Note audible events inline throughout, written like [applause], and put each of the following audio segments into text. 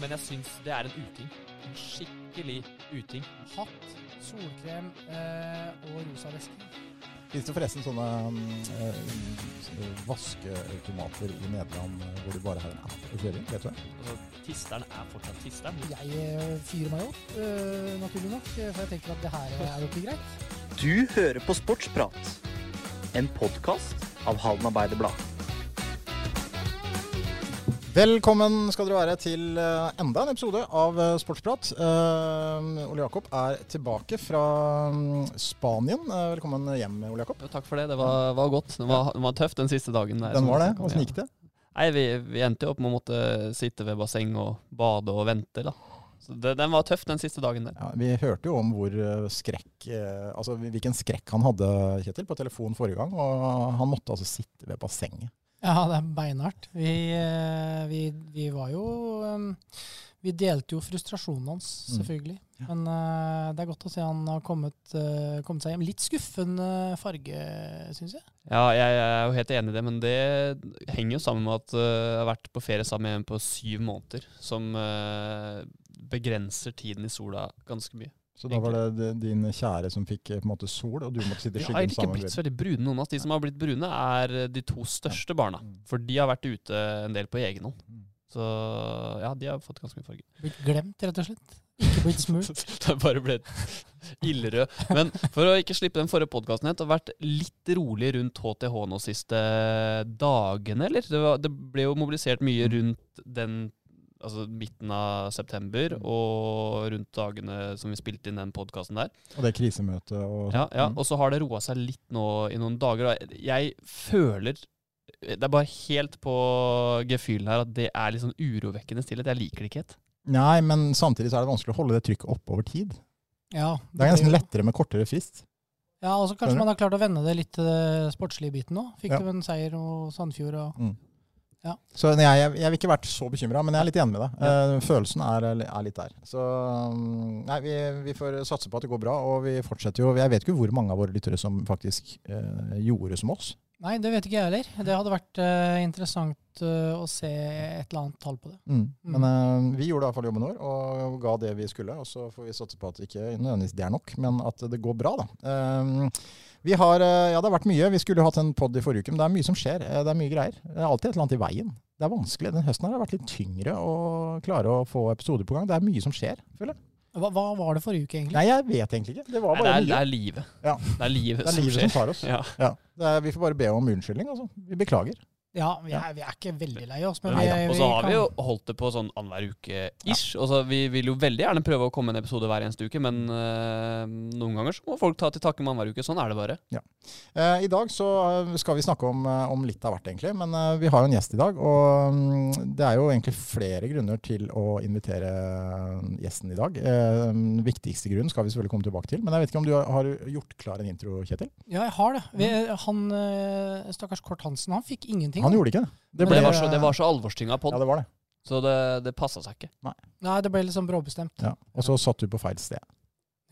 men jeg syns det er en uting. En skikkelig uting. Hatt, solkrem eh, og rosa veske. Fins det forresten sånne eh, vaskeautomater i Nederland eh, hvor du bare har en app å kjøre inn? Vet du det? Altså, Tisteren er fortsatt tisteren. Jeg fyrer meg opp, eh, naturlig nok, for jeg tenker at det her er jo ikke greit. Du hører på Sportsprat, en podkast av Halden Arbeiderblad. Velkommen skal dere være til eh, enda en episode av eh, Sportsprat. Uh, Ole Jakob er tilbake fra mm, Spanien. Uh, velkommen hjem, Ole Jakob. Jo, takk for det. Det var, var godt. Den var, var tøff den siste dagen. Der, Den var det. Åssen gikk det? Nei, vi, vi endte jo opp med å måtte sitte ved basseng og bade og vente, da. Så det, den var tøff den siste dagen der. Ja, vi hørte jo om hvor skrekk Altså hvilken skrekk han hadde, Kjetil, på telefon forrige gang. Og han måtte altså sitte ved bassenget. Ja, det er beinhardt. Vi, eh, vi, vi var jo eh, Vi delte jo frustrasjonen hans, Mm. selvfølgelig. Ja. Men eh, det er godt å se han har kommet, eh, kommet seg hjem. Litt skuffende farge, syns jeg. Ja, jeg, jeg er jo helt enig i det, men det henger jo sammen med at jeg har vært på ferie sammen med en på syv måneder, som begrenser tiden i sola ganske mye. Så da var det din kjære som fikk eh, på en måte sol, og du måtte sitte i skyggen sammen? De har ikke blitt så veldig brune, noen av oss. De som har blitt brune, er eh, de to største barna. Mm. For de har vært ute en del på egen hånd. Mm. Så ja, de har fått ganske mye farge. Blitt glemt, rett og slett. Ikke blitt smurt. [laughs] det har bare blitt ildrød. Men for å ikke slippe den forrige podkasten helt, det har vært litt rolig rundt HTH nå siste dagene, eller? Det, var, det ble jo mobilisert mye rundt den Altså midten av september og rundt dagene som vi spilte inn den podkasten der. Og det krisemøtet og Ja, ja. Mm. Og så har det roa seg litt nå i noen dager. Og jeg føler Det er bare helt på gefühlen her at det er litt sånn urovekkende stillhet. Jeg liker det ikke helt. Nei, men samtidig så er det vanskelig å holde det trykket oppe over tid. Ja, Det er nesten lettere med kortere frist. Ja, og så kanskje man har klart å vende det litt til det sportslige biten nå. Fikk Ja. jo en seier og Sandfjord og Så jeg, jeg, jeg vil ikke vært så bekymra, men jeg er litt enig med deg. Ja. følelsen er, er litt der. Så mm, nei, vi, vi får satse på at det går bra. Og vi fortsetter jo Jeg vet ikke hvor mange av våre lyttere som faktisk eh, gjorde som oss. Nei, det vet ikke jeg heller. Det hadde vært eh, interessant eh, å se et eller annet tall på det. Mm. Mm. Men eh, vi gjorde i hvert fall jobben vår og ga det vi skulle. Og så får vi satse på at det ikke nødvendigvis det er nok, men at det går bra, da. Vi har, eh, ja, det har vært mye. Vi skulle hatt en pod i forrige uke, men det er mye som skjer. Eh, Det er mye greier. Det er alltid et eller annet i veien. Det er vanskelig. Den høsten her har vært litt tyngre å klare å få episoder på gang. Det er mye som skjer, føler jeg. Hva, hva var det forrige uke, egentlig? Nei, jeg vet egentlig ikke. Det var Nei, det, er, det er livet. Ja. Det er livet, Det er livet som som tar oss. Ja. Ja. Det er, vi får bare be om unnskyldning. Altså. Vi beklager. Ja, vi er, vi er ikke veldig lei oss, men vi. Og så har kan- vi jo holdt det på sånn annenhver uke-ish. Og så Vi vil jo veldig gjerne prøve å komme en episode hver eneste uke, men øh, noen ganger så må folk ta til takke med annenhver uke. Sånn er det bare. Eh, I dag så eh, skal vi snakke om, eh, om litt av hvert, egentlig. Men eh, vi har jo en gjest i dag. Og mm, det er jo egentlig flere grunner til å invitere eh, gjesten i dag. Eh, den viktigste grunnen skal vi selvfølgelig komme tilbake til. Men jeg vet ikke om du har- gjort klar en intro, Kjetil? Ja, jeg har det. Vi, han, eh, stakkars Kort Hansen, han fikk ingenting. Han gjorde ikke det. Det, ble- var så, det var så alvorstynga pod, Ja, det var det. så det, det passa seg ikke. Nei, Nei, det ble litt sånn bråbestemt. Ja. Og så satt du på feil sted.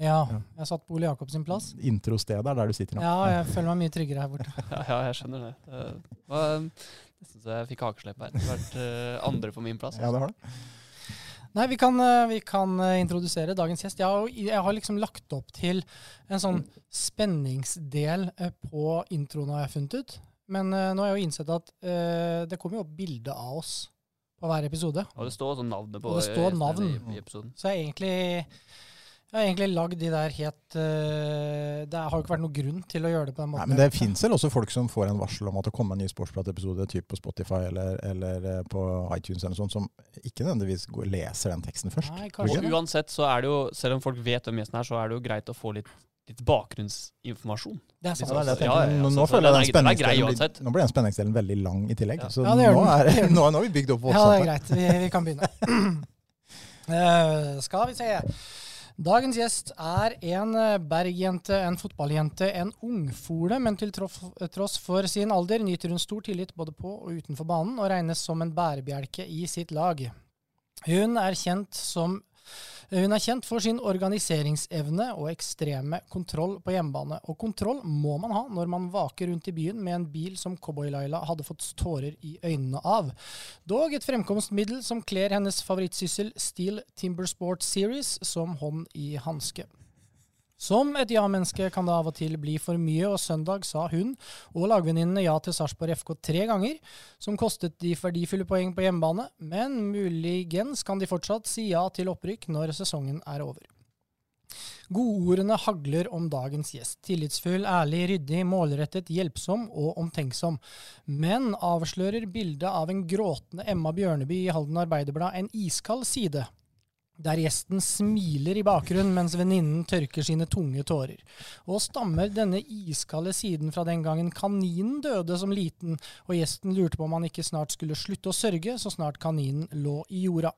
Ja, Ja. jeg satt på Ole Jakob sin plass. Introstedet er der du sitter nå. Ja, jeg føler meg mye tryggere her borte. [laughs] Ja, ja jeg skjønner det. Det var jeg så jeg fikk hakeslepp her. Det har vært øh, andre på min plass. Også. Ja, det har det. Nei, vi kan, eh, vi kan eh, introdusere dagens gjest. Jeg har, jeg har liksom lagt opp til en sånn spenningsdel eh, på introen, har jeg funnet ut. Men uh, nå har jeg jo innsett at uh, det kommer jo opp bilde av oss på hver episode. Og det står også navnet på Og det står navn. i, i episoden. Så jeg egentlig, jeg har egentlig lagd de der helt uh, Det har jo ikke vært noen grunn til å gjøre det på den Nei, måten. men det fins vel også folk som får en varsel om at det kommer en ny Sportsprat-episode typ på Spotify eller, eller på iTunes eller sånt, som ikke nødvendigvis går, leser den teksten først. Nei, Og uansett så er det jo, selv om folk vet hvem gjesten er, så er det jo greit å få litt, litt bakgrunnsinformasjon. Det er Ja, sant. det er det Ja, ja, nå, ja, nå føler jeg den er- er spenningsdelen Nå blir den spenningsdelen veldig lang i tillegg. Ja. Så Ja, nå, er, nå, har vi bygd opp Ja, det er greit. Vi, vi kan begynne. uh, [clears throat] skal vi se. Dagens gjest er en eh, bergjente, en fotballjente, en ungfole, men til tross for sin alder nyter hun stor tillit både på og utenfor banen, og regnes som en bærebjelke i sitt lag. Hun er kjent som Hun er kjent for sin organiseringsevne og ekstreme kontroll på hjemmebane. Og kontroll må man ha når man vaker rundt i byen med en bil som Cowboy-Laila hadde fått tårer i øynene av. Dog et fremkomstmiddel som kler hennes favorittsyssel Steel Timber Sport Series som hånd i hanske. Som et ja-menneske kan det av og til bli for mye, og søndag sa hun og lagvenninnene ja til Sarpsborg FK tre ganger, som kostet de verdifulle poeng på hjemmebane, men muligens kan de fortsatt si ja til opprykk når sesongen er over. Godordene hagler om dagens gjest. Tillitsfull, ærlig, ryddig, målrettet, hjelpsom og omtenksom. Men avslører bildet av en gråtende Emma Bjørneby i Halden Arbeiderblad en iskald side der gjesten smiler i bakgrunnen mens venninnen tørker sine tunge tårer. Og stammer denne iskalde siden fra den gangen kaninen døde som liten, og gjesten lurte på om han ikke snart skulle slutte å sørge så snart kaninen lå i jorda.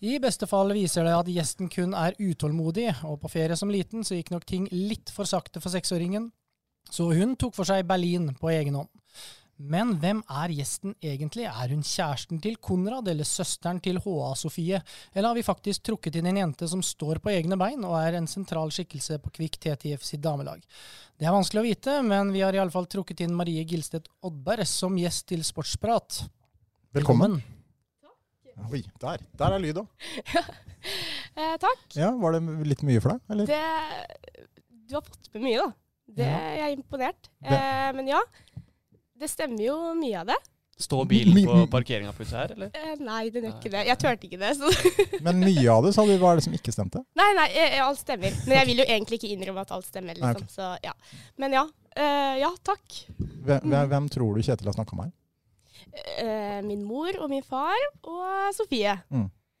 I beste fall viser det at gjesten kun er utålmodig, og på ferie som liten så gikk nok ting litt for sakte for seksåringen, så hun tok for seg Berlin på egen hånd. Men hvem er gjesten egentlig? Er hun kjæresten til Konrad, eller søsteren til HA Sofie? Eller har vi faktisk trukket inn en jente som står på egne bein, og er en sentral skikkelse på Kvikk TTF sitt damelag? Det er vanskelig å vite, men vi har iallfall trukket inn Marie Gilstedt Oddberg som gjest til Sportsprat. Velkommen. Oi, der. Der er lyd òg. [laughs] Eh, takk. Ja, var det litt mye for deg, eller? Det, du har fått med mye, da. Det, Ja. Jeg er imponert. Eh, men ja, det stemmer jo mye av det. Står bilen på [laughs] parkeringa plutselig her, eller? Eh, nei, den gjør ikke det. Jeg turte ikke det. Så. [laughs] Men mye av det, sa du. Hva er det som ikke stemte? nei, nei, eh, alt stemmer. Men jeg vil jo egentlig ikke innrømme at alt stemmer, Nei, Okay. Så ja. Men ja. Eh, ja, takk. Hvem, hvem tror du Kjetil har snakka med her? Eh, min mor og min far og Sofie.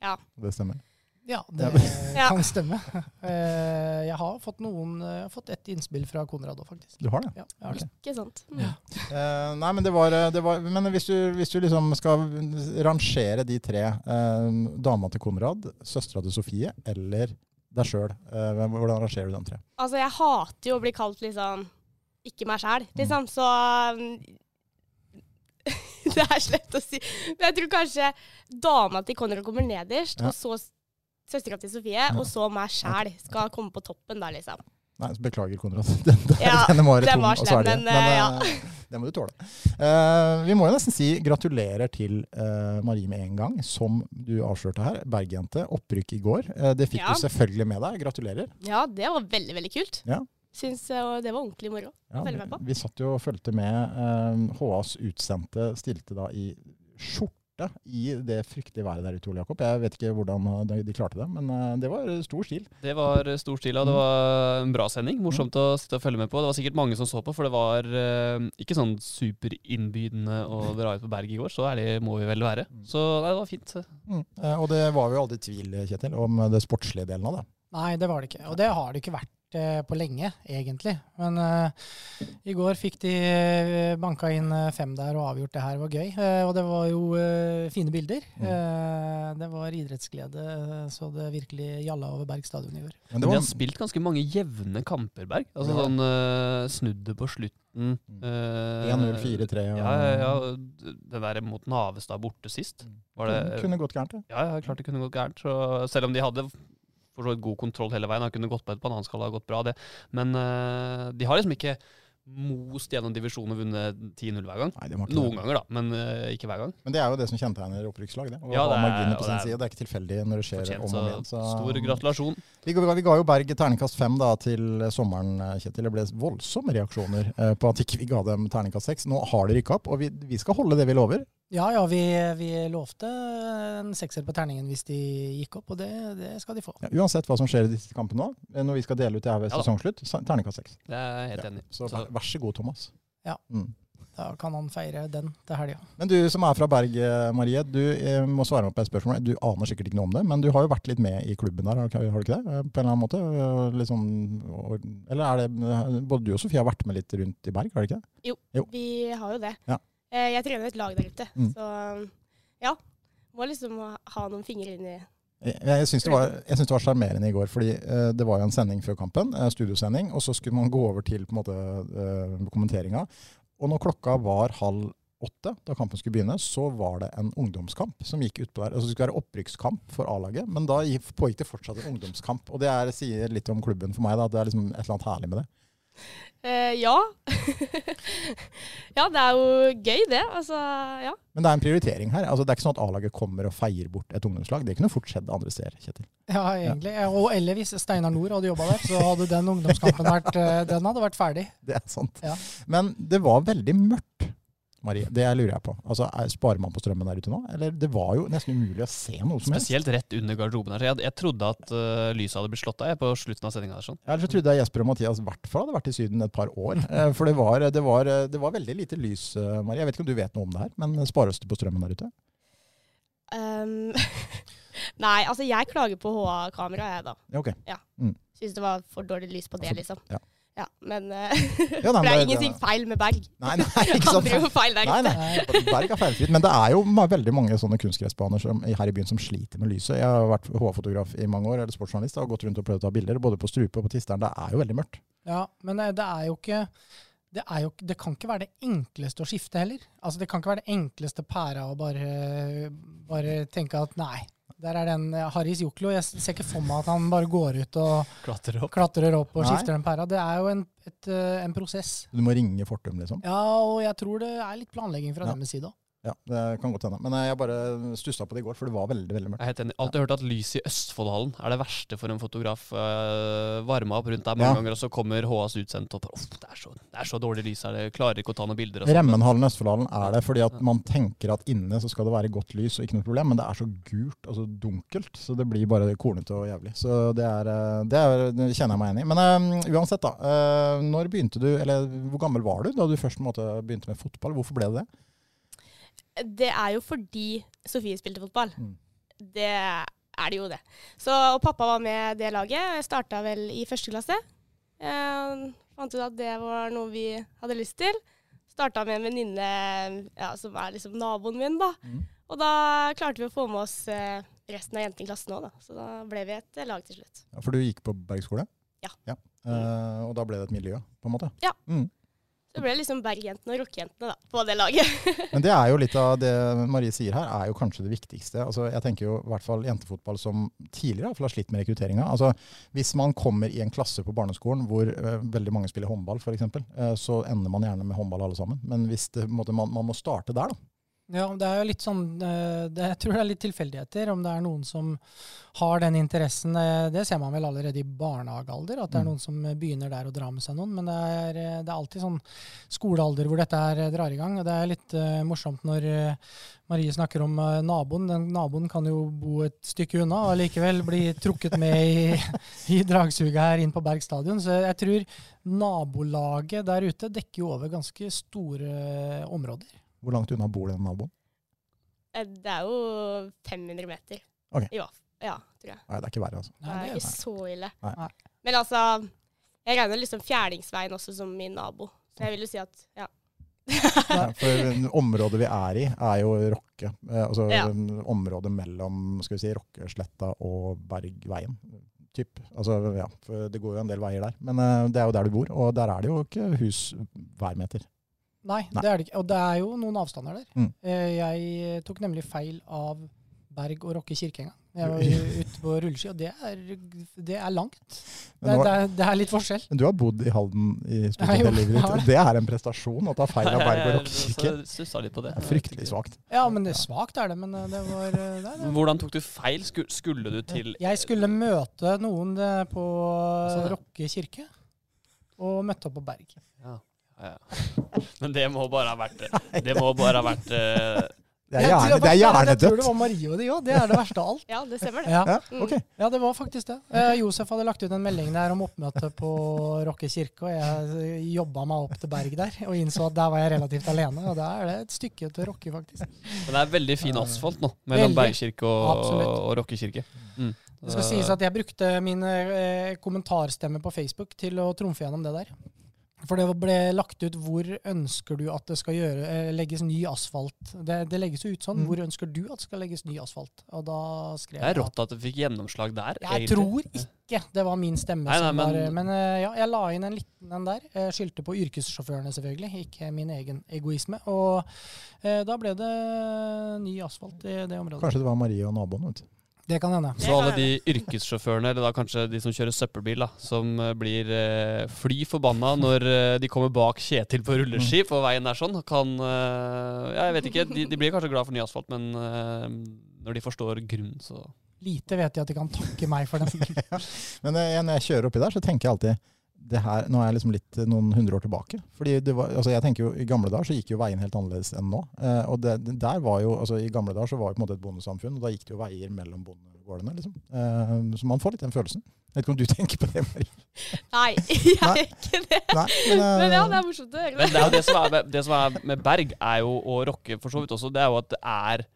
Ja, Det stemmer. Ja, det kan stemme. Eh, Jeg har fått noen, eh, fått ett innspill fra Konrad òg, faktisk. Du har det? Ja, jeg har det. Ikke sant? Mm. Ja. Uh, nei, men det var, det var Men hvis du, hvis du liksom skal rangere de tre, uh, dama til Konrad, søstera til Sofie eller deg sjøl, uh, hvordan rangerer du de tre? Altså, jeg hater jo å bli kalt liksom ikke meg sjæl, liksom. Så um, [laughs] Det er slett å si. Men jeg tror kanskje dama til Konrad kommer nederst, Ja. og så søstera til Sofie, og så meg sjæl skal komme på toppen der, liksom. Nei, så beklager, Konrad. [laughs] Den, den, Ja, den var tom og slem, sverdig. men, eh, ja. eh, [laughs] det må du tåle. Uh, vi må jo nesten si gratulerer til uh, Marie med en gang, som du avslørte her. Bergjente. Opprykk i går. Eh, det fikk Ja. du selvfølgelig med deg. Gratulerer. Ja, det var veldig, veldig kult. Ja. Syns eh, det var ordentlig moro. Ja, på. Vi satt jo og fulgte med. Eh, HAs utsendte stilte da i skjorte i det fryktelige været der ute, Ole Jakob. Jeg vet ikke hvordan eh, de, klarte det, men eh, det var stor stil. Det var stor stil, og det var en bra sending. Morsomt å sitte og følge med på. Det var sikkert mange som så på, for det var eh, ikke sånn superinnbydende å dra ut på berg i går. Så ærlig må vi vel være. Så nei, det var fint. Mm. Eh, og det var jo aldri tvil, Kjetil, om det sportslige delen av det. Nei, det var det ikke. Og det har det ikke vært eh, på lenge, egentlig. Men uh, i går fikk de eh, banka inn eh, fem der og avgjort det her. Det var gøy. Uh, og det var jo uh, fine bilder. Mm. Eh, det var idrettsglede eh, så det virkelig gjalla over Berg stadion i går. Men De har spilt ganske mange jevne kamper, Berg. Altså Ja. sånn uh, snudd på slutten. Mm. eh, 1-0, 4-3 og Ja, ja, ja. Det der mot Navestad borte sist. Var det, Kunne gått gærent, det. Ja, ja, klart det kunne gått gærent. Så selv om de hadde for så vidt god kontroll hele veien, han kunne gått på et bananskall og gått bra, det. Men uh, de har liksom ikke most gjennom divisjonen og vunnet 10-0 hver gang. Nei, det Noen det. ganger, da, men uh, ikke hver gang. Men det er jo det som kjennetegner opprykkslag. Det. Og Ja, det er- og det er. Det er ikke tilfeldig når det skjer Fortjent, om og igjen. Så stor gratulasjon. Vi, vi ga jo Berg terningkast fem da, til sommeren, eh, Kjetil. Det ble voldsomme reaksjoner eh, på at ikke vi ga dem terningkast seks. Nå har de rykka opp, og vi, vi skal holde det vi lover. Ja, ja, vi, vi lovte en sekser på terningen hvis de gikk opp, og det, det skal de få. Ja, uansett hva som skjer i disse kampene nå, eh, når vi skal dele ut det her ved Ja sesongslutt, terningkast seks. Det er jeg helt Ja, enig i. Så vær, vær så god, Thomas. Ja. Mm. Da kan han feire den til helga. Men du som er fra Berg, eh, Marie, du eh, må svare meg på et spørsmål. Du aner sikkert ikke noe om det, men du har jo vært litt med i klubben der, har du ikke har du ikke det? På en eller annen måte? Liksom, eller er det Både du og Sofie har vært med litt rundt i Berg, har du ikke det? Jo. Vi har jo det. Ja. Eh, jeg trener et lag der ute, Mm. så ja. Må liksom ha noen fingre inn i Jeg, jeg syns det, var- jeg syns det var sjarmerende i går, fordi uh, det var jo en sending før kampen, Uh, studiosending, og så skulle man gå over til på en måte uh, kommenteringa. Og når klokka var halv åtte, da kampen skulle begynne, så var det en ungdomskamp som gikk utpå der. Altså det skulle være opprykkskamp for A-laget, men da pågikk det fortsatt en ungdomskamp. Og det er, sier litt om klubben for meg, da. Det er liksom et eller annet herlig med det. Eh, ja. [laughs] ja, det er jo gøy, det. Altså, ja. Men det er en prioritering her. Altså Det er ikke sånn at A-laget kommer og feier bort et ungdomslag. Det kunne fort skjedd andre steder, Kjetil. Ja, egentlig. Og eller hvis Steinar Nord hadde jobba der, så hadde den ungdomskampen vært, eh, den hadde vært ferdig. [laughs] Det er sant. Ja. Men det var veldig mørkt, Marie. Det lurer jeg på. Altså, er, Sparer man på strømmen der ute nå? Eller det var jo nesten umulig å se noe som helst. Spesielt rett under garderoben her. Jeg, jeg trodde at uh, lyset hadde blitt slått av jeg, på slutten av sendinga. Sånn. Ja, Ellers trodde jeg Jesper og Mathias i hvert fall hadde vært i Syden et par år. Eh, For det var, det var, det var veldig lite lys, eh, Marie. Jeg vet ikke om du vet noe om det her, men spares det på strømmen der ute? Um, [laughs] nei, altså jeg klager på HA-kamera, jeg da. Ja, ok. Syns det var for dårlig lys på det, Altså, liksom. ja. Ja, men uh, Ja, nei, [laughs] det er ingenting feil med Berg. Nei, nei, ikke [laughs] sant. feil der Nei, nei. Berg er feilfritt. Men det er jo veldig mange sånne kunstgressbaner her i byen som sliter med lyset. Jeg har vært HA-fotograf i mange år, eller sportsjournalist, og gått rundt og prøvd å ta bilder både på Strupe og på Tisteren. Det er jo veldig mørkt. Ja, men eh, det er jo ikke det, er jo, det kan ikke være det enkleste å skifte heller. Altså Det kan ikke være det enkleste pæra å bare, bare tenke at nei, der er den Harris Haris Joklo. Jeg ser ikke for meg at han bare går ut og Klatrer opp. klatrer opp og Nei. skifter den pæra. Det er jo en, et, eh, en prosess. Du må ringe Fortum, liksom. Ja, og jeg tror det er litt planlegging fra Ja. deres side òg. Ja, det kan godt hende. Men eh, jeg bare stussa på det i går, for det var veldig veldig mørkt. Jeg er helt enig. Alltid hørt at lys i Østfoldhallen er det verste for en fotograf. Uh, Varma opp rundt der mange Ja. ganger, og så kommer HAs utsendt og Uff, det, er så, det er så dårlig lys her, jeg klarer ikke å ta noen bilder. Remmenhallen i Østfoldhallen er det fordi at man tenker at inne så skal det være godt lys og ikke noe problem, men det er så gult, altså dunkelt, så det blir bare kornete og jævlig. Så det, er, eh, det, er, det kjenner jeg meg enig i. Men uh, uansett, da. Uh, når begynte du, eller hvor gammel var du da du først måte, begynte med fotball? Hvorfor ble det det? Det er jo fordi Sofie spilte fotball. Mm. Det er det jo, det. Så, og pappa var med det laget. Jeg starta vel i første klasse. Jeg fant ut at det var noe vi hadde lyst til. Starta med en venninne ja, som er liksom naboen min, da. Mm. Og da klarte vi å få med oss eh, resten av jentene i klassen òg, da. Så da ble vi et eh, lag til slutt. Ja, for du gikk på Berg skole? Ja. Eh, og da ble det et miljø, på en måte? Ja. Mm. Det ble liksom Berg-jentene og rockejentene på det laget. [laughs] Men det er jo litt av det Marie sier her, er jo kanskje det viktigste. Altså, jeg tenker jo i hvert fall jentefotball som tidligere har slitt med rekrutteringa. Altså, hvis man kommer i en klasse på barneskolen hvor uh, veldig mange spiller håndball f.eks., uh, så ender man gjerne med håndball alle sammen. Men hvis det, måte, man, man må starte der, da. Ja, det er jo litt sånn eh, det, Jeg tror det er litt tilfeldigheter om det er noen som har den interessen. eh, Det ser man vel allerede i barnehagealder, at det er Mm. noen som begynner der å dra med seg noen. Men det er, eh, det er alltid sånn skolealder hvor dette her eh, drar i gang. Og det er litt uh, morsomt når eh, Marie snakker om uh, naboen. Den naboen kan jo bo et stykke unna og likevel bli trukket med i, [laughs] i dragsuget her inn på Berg stadion. Så jeg tror nabolaget der ute dekker jo over ganske store områder. Hvor langt unna bor den naboen? Eh, Det er jo 500 meter. Okay. Ja, ja, tror jeg. Nei, det er ikke verre, altså. Det er ikke så ille. Nei. Nei. Men altså, jeg regner liksom Fjerdingsveien også som min nabo. Så jeg vil jo si at ja. [laughs] Nei, for området vi er i, er jo Rocke. Eh, altså Ja. området mellom skal vi si, Rockesletta og Bergveien. Typ. Altså, ja, for det går jo en del veier der. Men eh, det er jo der du bor, og der er det jo ikke hus hver meter. Nei, Nei. det er det ikke. Og det er jo noen avstander der. Mm. Eh, Jeg tok nemlig feil av Berg og Rokke kirke en gang. Jeg var ute på rulleski, og det er, det er langt. Det Men er, det, er, det er litt forskjell. Men du har bodd i Halden i stort sett hele livet ditt. det. Det er en prestasjon å ta feil av Berg og Rokkirke. [laughs] Så Stussa litt på det. Det er fryktelig svakt. Ja, men det er svakt, er det. Men eh, det var eh, det, er det. Hvordan tok du feil? Skulle du til Jeg skulle møte noen på. Rokke kirke, og møtte opp på Berg. Ja, ja. [laughs] Men det må bare ha vært [laughs] Det må bare ha vært eh, Det er gjerne, tror- det er Jeg tror det var Marie og de òg. Det er det verste av alt. ja, det stemmer det. Ja. Mm. ok. Ja, det var faktisk det. Eh, Josef hadde lagt ut en melding der om oppmøte på Rokke kirke, og jeg jobba meg opp til Berg der, og innså at der var jeg relativt alene. Og der er det et stykke til Rokke, faktisk. Men det er veldig fin asfalt nå, mellom Bergkirke og, Absolutt. og Rokkekirke. Mm. Det skal sies at jeg brukte min eh, kommentarstemme på Facebook til å trumfe gjennom det der. For det ble lagt ut hvor ønsker du at det skal gjøre, eh, legges ny asfalt. Det, det legges jo ut sånn. Mm. Hvor ønsker du at det skal legges ny asfalt? Og da skrev Det er rått at du fikk gjennomslag der. Jeg egentlig. tror ikke det var min stemme Nei, nei, som var men- Men eh, ja, jeg la inn en liten en der. Jeg skyldte på yrkessjåførene, selvfølgelig, ikke min egen egoisme. Og eh, da ble det ny asfalt i det området. Kanskje det var Marie og naboen. vet du. Det kan hende. Så alle de yrkessjåførene, eller da kanskje de som kjører søppelbil, da, som eh, blir eh, fly forbanna når eh, de kommer bak Kjetil på rulleski på veien der sånn, kan eh, Ja, jeg vet ikke. De, de blir kanskje glad for ny asfalt, men eh, når de forstår grunnen, så Lite vet jeg at de kan takke meg for den. [laughs] Men eh, når jeg kjører oppi der, så tenker jeg alltid det her, Nå er jeg liksom litt eh, noen hundre år tilbake. Fordi det var, altså jeg tenker jo I gamle dager så gikk jo veien helt annerledes enn nå. Eh, og det, der var jo, altså I gamle dager så var det på en måte et bondesamfunn, og da gikk det jo veier mellom bondegårdene. liksom. Eh, så man får litt den følelsen. Jeg vet ikke om du [laughs] tenker på det, Marie? Nei, [laughs] jeg gjør ikke det. Nei, men, uh, [laughs] Men ja, det er morsomt å høre. Men det er jo det som er med, det som er med Berg, er jo å rocke for så vidt også. Det er jo at det er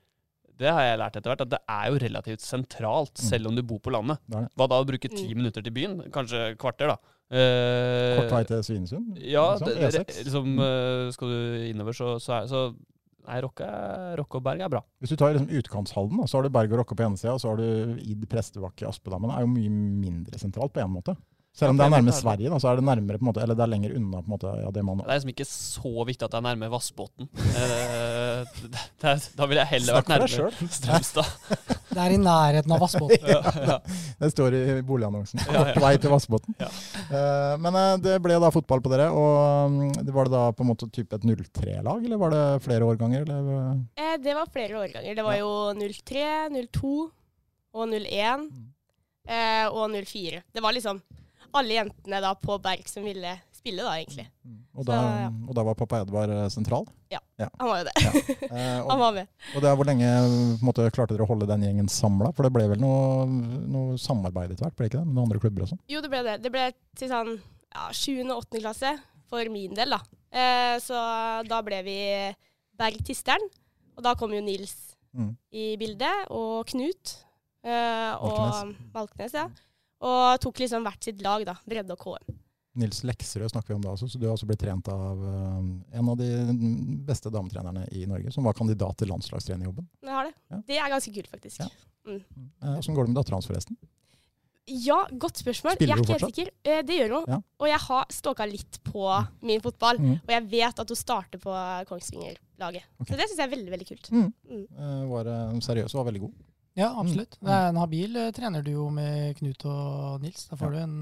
det har jeg lært etter hvert, at det er jo relativt sentralt, Mm. selv om du bor på landet. Det det. Hva da å bruke ti Mm. minutter til byen? Kanskje kvarter, da. Eh, Kort vei til Svinesund? Ja, liksom, det, det, E6. liksom, eh, skal du innover, så, så, er, så Nei, Rocke, Rocke og Berg er bra. Hvis du tar liksom utkantshallen, da, så har du Berg og Rokke på ene sida, og så har du Id, Prestebakke, Aspedammen. Det er jo mye mindre sentralt på en måte. Selv om det er nærme er. Sverige, da, så er det nærmere på en måte, eller det er lenger unna på en måte, ja, det man Det er liksom ikke så viktig at det er nærme Vassbotn. Eh, [laughs] da ville jeg heller vært nærmere. Strømstad. Det er i nærheten av Vassbotn. [laughs] Ja, ja. Det står i boligannonsen. Ja, ja. Kort vei til Vassbotn. Ja. Eh, men eh, det ble da fotball på dere. og mm, Var det da på en måte type et 03-lag, eller var det flere årganger? Eller? Eh, det var flere årganger. Det var jo 03, 02 og 01 Mm. eh, og 04. Det var liksom alle jentene da på Berg som ville spille, da, egentlig. Og, Så, da, ja. og da var pappa Edvard sentral? Ja, ja. Han var jo det. [laughs] Eh, Han og, var med. og det er hvor lenge måte, klarte dere å holde den gjengen samla? For det ble vel noe, noe samarbeid etter hvert, ble det ikke det? Med andre klubber og sånn? Jo, det ble det. Det ble til sånn ja, 7. og 8. klasse for min del, da. Eh, så da ble vi Berg Tisteren. Og da kom jo Nils Mm. i bildet, og Knut. Eh, og Valknes. Malkenes, ja. Og tok liksom hvert sitt lag, da. Bredde og KM. Nils Leksrød snakker vi om da også, så du har også blitt trent av eh, en av de beste dametrenerne i Norge, som var kandidat til landslagstrenerjobben. Jeg har det. Ja. Det er ganske kult, faktisk. Ja. Mm. Eh, Åssen går det med dattera hans, forresten? Ja, godt spørsmål. Spiller jeg er ikke helt sikker. Eh, det gjør hun. Ja. Og jeg har stalka litt på min fotball. Mm. Og jeg vet at hun starter på Kongsvinger-laget. Okay. Så det syns jeg er veldig, veldig kult. Mm. Mm. Var seriøs og var veldig god. Ja, absolutt. Mm. Det er en habil eh, trener du jo med Knut og Nils. Da får du en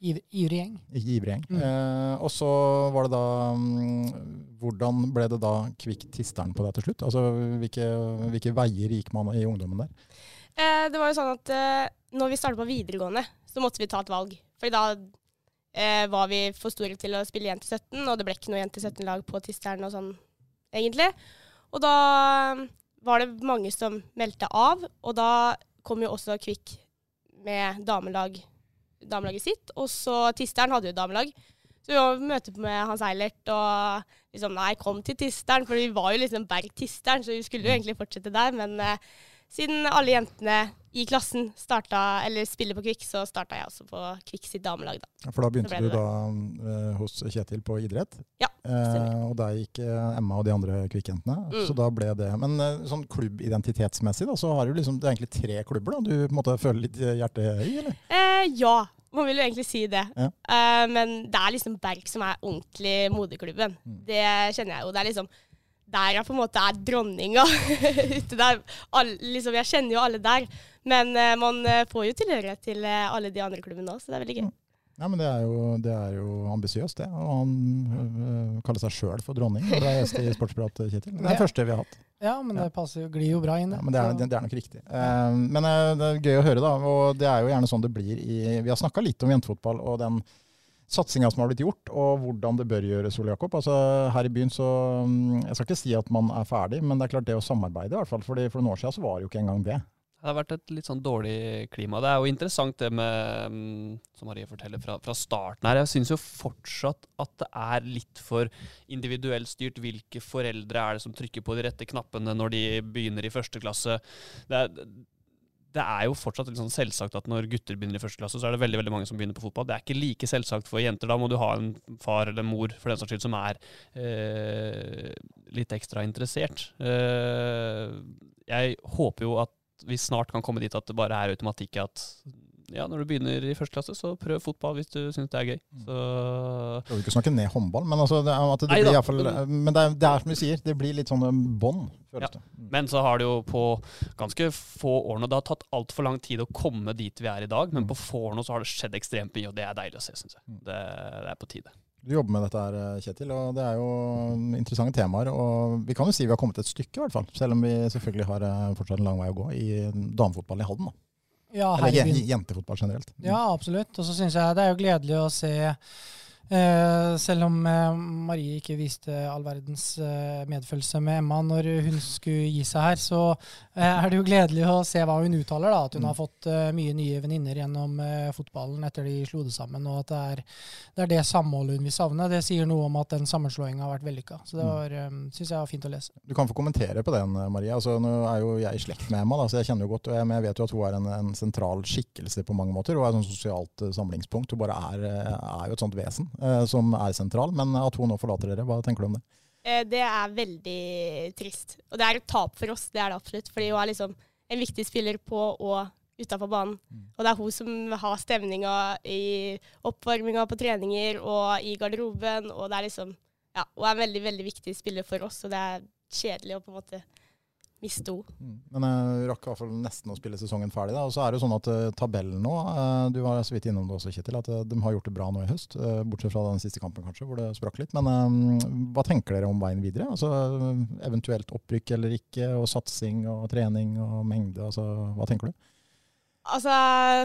iv- ivrig gjeng. Ikke ivrig gjeng. Mm. Eh, og så var det da mm, Hvordan ble det da Kvikk Tisteren på deg til slutt? Altså hvilke, hvilke veier gikk man i ungdommen der? Eh, det var jo sånn at eh, når vi startet på videregående, så måtte vi ta et valg. For da eh, var vi for store til å spille jente 17, og det ble ikke noe jente 17-lag på Tisteren og sånn, egentlig. Og da var det mange som meldte av, og da kom jo også Kvikk med damelag, damelaget sitt. Og så Tisteren hadde jo damelag. Så vi var møte med Hans Eilert og liksom Nei, kom til Tisteren, for vi var jo liksom Berg Tisteren, så vi skulle jo egentlig fortsette der. Men eh, siden alle jentene i klassen starta, eller spiller på Kvikk, så starta jeg også på Kvikk sitt damelag, da. For da begynte du da uh, hos Kjetil på idrett. Ja, uh, og der gikk uh, Emma og de andre kvikkjentene. Mm. Så da ble det Men sånn klubbidentitetsmessig, da, så har du liksom Det er egentlig tre klubber da du på en måte føler litt hjerte i, eller? Ja, man vil jo egentlig si det. Ja. Men det er liksom Berg som er ordentlig moderklubben. Mm. Det kjenner jeg jo. Det er liksom der jeg på en måte er dronninga [laughs] ute der. Alle, liksom, jeg kjenner jo alle der. Men uh, man eh, får jo tilhørighet til uh, alle de andre klubbene òg, så det er veldig gøy. Mm. Ja, men det er jo, det er jo ambisiøst, det. Og han øh, kaller seg sjøl for dronning. Og Det er gjest i [laughs] Sportsprat, Kjetil. Det er det første vi har hatt. Ja, men det passer jo, glir jo bra inn. Ja, men det er, det, det er nok riktig. Uh, men det er gøy å høre, da. Og det er jo gjerne sånn det blir i Vi har snakka litt om jentefotball og den satsinga som har blitt gjort, og hvordan det bør gjøres, Ole Jakob. Altså, her i byen så mm, Jeg skal ikke si at man er ferdig, men det er klart det å samarbeide, i hvert fall. Fordi for noen år siden så var det jo ikke engang det. Det har vært et litt sånn dårlig klima. Det er jo interessant det med, mm, som Marie forteller, fra, fra starten her. Jeg syns jo fortsatt at det er litt for individuelt styrt hvilke foreldre er det som trykker på de rette knappene når de begynner i første klasse. Det er, det er jo fortsatt litt sånn selvsagt at når gutter begynner i første klasse, så er det veldig veldig mange som begynner på fotball. Det er ikke like selvsagt for jenter. Da må du ha en far eller mor for den saks skyld som er eh, litt ekstra interessert. Eh, jeg håper jo at vi snart kan komme dit at det bare er automatikk at ja, når du begynner i første klasse, så prøv fotball hvis du syns det er gøy. Så Jeg vil ikke snakke ned håndball, men, altså, det, er- at det blir fall, men- det, er, det er som du sier, det blir litt sånn bånd, føles Ja. Mm. Men så har det jo på ganske få år nå Det har tatt altfor lang tid å komme dit vi er i dag, men Mm. på få år nå så har det skjedd ekstremt mye, og det er deilig å se, syns jeg. Mm. Det, det er på tide. Du jobber med dette her, Kjetil, og det er jo interessante temaer. Og vi kan jo si vi har kommet et stykke, i hvert fall. Selv om vi selvfølgelig har eh, fortsatt en lang vei å gå i damefotball i Halden. Da. Ja, Eller jentefotball generelt. Ja, absolutt. Og så syns jeg det er jo gledelig å se selv om eh, Marie ikke viste all verdens eh, medfølelse med Emma når hun skulle gi seg her, så eh, er det jo gledelig å se hva hun uttaler. da, At hun Mm. har fått eh, mye nye venninner gjennom eh, fotballen etter de slo det sammen. Og at det er det, er det samholdet hun vil savne. Det sier noe om at den sammenslåinga har vært vellykka. Så det Mm. var, eh, synes jeg var fint å lese. Du kan få kommentere på den, Marie. Altså, nå er jo jeg i slekt med Emma, da, så jeg kjenner jo godt, og jeg, jeg vet jo at hun er en, en sentral skikkelse på mange måter. Hun er et sånt sosialt eh, samlingspunkt. Hun bare er, eh, er jo et sånt vesen eh, som er sentral. Men at hun nå forlater dere, hva tenker du om det? Eh, Det er veldig trist. Og det er et tap for oss, det er det absolutt. Fordi hun er liksom en viktig spiller på og utafor banen. Mm. Og det er hun som har stemninga i oppvarminga på treninger og i garderoben. Og det er liksom Ja, hun er en veldig, veldig viktig spiller for oss, og det er kjedelig å på en måte miste henne. Men jeg rakk i hvert fall nesten å spille sesongen ferdig. Da. Og så er det jo sånn at eh, tabellen nå, eh, du var så vidt innom det også, Kjetil, at eh, de har gjort det bra nå i høst. eh, bortsett fra den siste kampen kanskje, hvor det sprakk litt. Men eh, hva tenker dere om veien videre? Altså eh, Eventuelt opprykk eller ikke, og satsing og trening og mengde. Altså, hva tenker du? Altså,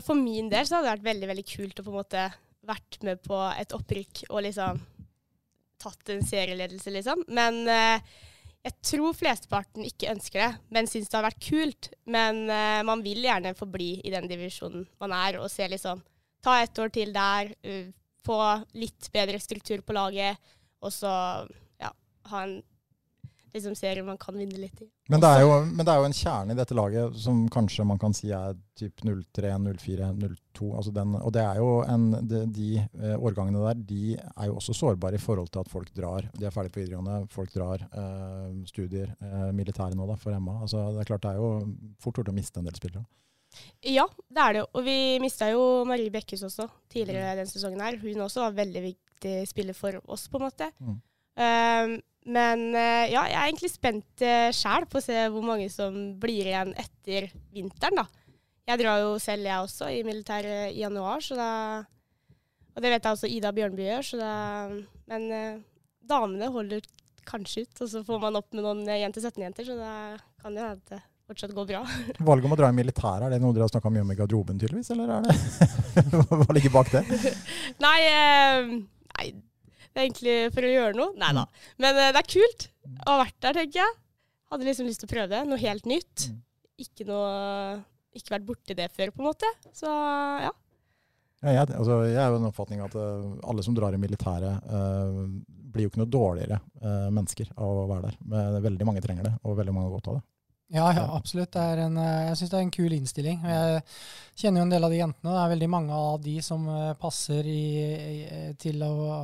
for min del så hadde det vært veldig, veldig kult å på en måte vært med på et opprykk og liksom tatt en serieledelse, liksom. Men eh, jeg tror flesteparten ikke ønsker det, men syns det har vært kult. Men uh, man vil gjerne forbli i den divisjonen man er, og se liksom Ta et år til der, uh, få litt bedre struktur på laget, og så ja, ha en liksom serier man kan vinne litt i. Men det, er jo, men det er jo en kjerne i dette laget som kanskje man kan si er typ 03, 04, 02. Altså den, og det er jo en, de, de eh, årgangene der de er jo også sårbare i forhold til at folk drar. De er ferdig på videregående, folk drar. Eh, studier, eh, militære nå da, for Emma. Altså, det er klart det er jo fort gjort å miste en del spillere. Ja, det er det. Og vi mista jo Marie Bekkes også tidligere Mm. den sesongen. her. Hun også var veldig viktig spiller for oss, på en måte. Mm. Um, men eh, ja, jeg er egentlig spent uh, sjæl på å se hvor mange som blir igjen etter vinteren, da. Jeg drar jo selv, jeg også, i militæret i januar, så da Og det vet jeg også Ida Bjørnby gjør, så da Men eh, damene holder kanskje ut, og så får man opp med noen eh, jenter 17-jenter, så da kan det hende at det fortsatt går bra. [laughs] Valget om å dra i militæret, er det noe dere har snakka mye om i garderoben, tydeligvis? Eller er det [laughs] Hva ligger bak det? [laughs] Nei, eh, nei, egentlig for å gjøre noe. Nei da. Men eh, det er kult å ha vært der, tenker jeg. Hadde liksom lyst til å prøve det. Noe helt nytt. Mm. Ikke noe Ikke vært borti det før, på en måte. Så ja. Ja, jeg, altså, jeg er jo den oppfatning at uh, alle som drar i militæret, uh, blir jo ikke noe dårligere uh, mennesker av å være der. Men veldig mange trenger det, og veldig mange har godt av det. Ja, ja, absolutt. Det er en, jeg syns det er en kul innstilling. Jeg kjenner jo en del av de jentene. Det er veldig mange av de som passer i, i, til, å,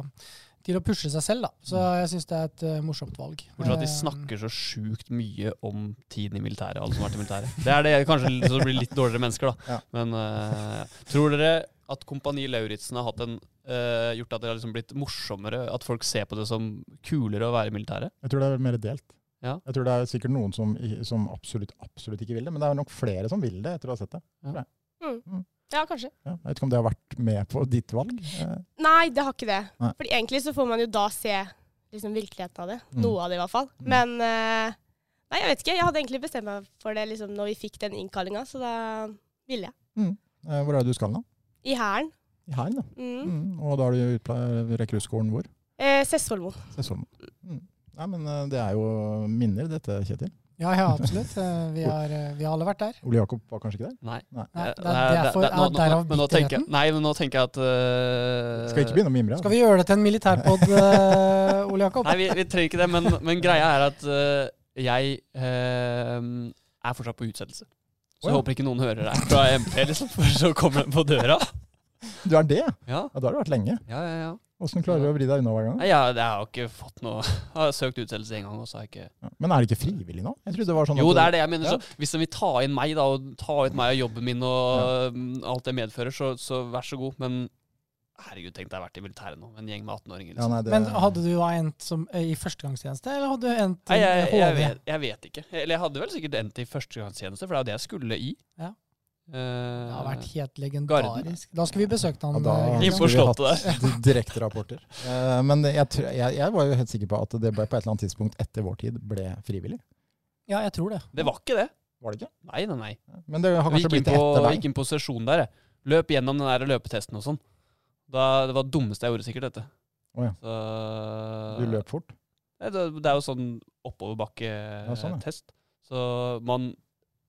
til å pushe seg selv. Da. Så Mm. jeg syns det er et uh, morsomt valg. Bortsett fra at de Eh, snakker så sjukt mye om tiden i militæret, alle som har vært i militæret. Det er det kanskje så det blir litt dårligere mennesker, da. Ja. Men uh, tror dere at Kompani Lauritzen har hatt en, uh, gjort at det har liksom blitt morsommere? At folk ser på det som kulere å være i militæret? Jeg tror det er mer delt. Ja. Jeg tror det er sikkert noen som, som absolutt, absolutt ikke vil det, men det er nok flere som vil det etter å ha sett det. Ja. Mm. Ja, kanskje. Ja, jeg vet ikke om det har vært med på ditt valg. Eh, Nei, det har ikke det. Nei. For egentlig så får man jo da se liksom, virkeligheten av det. Mm. Noe av det, i hvert fall. Mm. Men uh, Nei, jeg vet ikke. Jeg hadde egentlig bestemt meg for det liksom, når vi fikk den innkallinga, så da ville jeg. Mm. hvor er det du skal nå? I Hæren. I Hæren, ja. Mm. Mm. Og da er du rekruttskolen hvor? Eh, Sessvollmoen. Sessholm. Mm. Nei, men eh, det er jo minner, dette, Kjetil. Ja, ja, absolutt. Eh, Vi har, eh, vi har alle vært der. Ole Jakob var kanskje ikke der? Nei. Nei. Nei, Eh, det er derfor- det- nå- er nå- bitterheten. Nei, men nå tenker jeg at uh, Skal ikke begynne å mimre? Skal vi gjøre det til en militærpod, uh, Ole Jakob? Nei, vi, vi trenger ikke det, men, men greia er at uh, jeg er fortsatt på utsettelse. Så jeg håper ikke noen hører deg fra MP, liksom, for så kommer den på døra. Du er det? Ja, Ja, Da har du vært lenge. ja, ja. ja. Åssen klarer du å vri deg unna hver gang? Ja, jeg, har ikke fått noe Jeg har søkt utsettelse en gang, og så har jeg ikke Ja. Men er det ikke frivillig nå? Jeg trodde det var sånn Jo, at det er det jeg mener. Ja. Så hvis de vil ta inn meg, da, og ta ut meg og jobben min og mm, alt det medfører, så, så vær så god. Men herregud, tenk deg har vært i militæret nå, en gjeng med 18-åringer. Liksom. Ja, det, Men hadde du da endt som, eh, i førstegangstjeneste, eller hadde du endt Nei, HV? jeg, jeg, vet, jeg vet ikke. Eller jeg hadde vel sikkert endt i førstegangstjeneste, for det er jo det jeg skulle i. Ja. Eh, Det har vært helt Garden. legendarisk. Da skulle vi besøke han. Ja, da eh, skulle vi hatt [laughs] Direkterapporter. Eh, men jeg, jeg, jeg var jo helt sikker på at det ble på et eller annet tidspunkt etter vår tid ble frivillig. Ja, jeg tror det. Det var ikke det. Var det ikke? Nei, nei, nei. Men det har kanskje blitt det på, etter deg? Vi gikk inn på sesjon der, jeg. Løp gjennom den der løpetesten og sånn. Da, det var det dummeste jeg gjorde, sikkert, dette. Oh, ja. Så, Du løp fort? Det, det er jo sånn oppoverbakketest. sånn, ja. Så man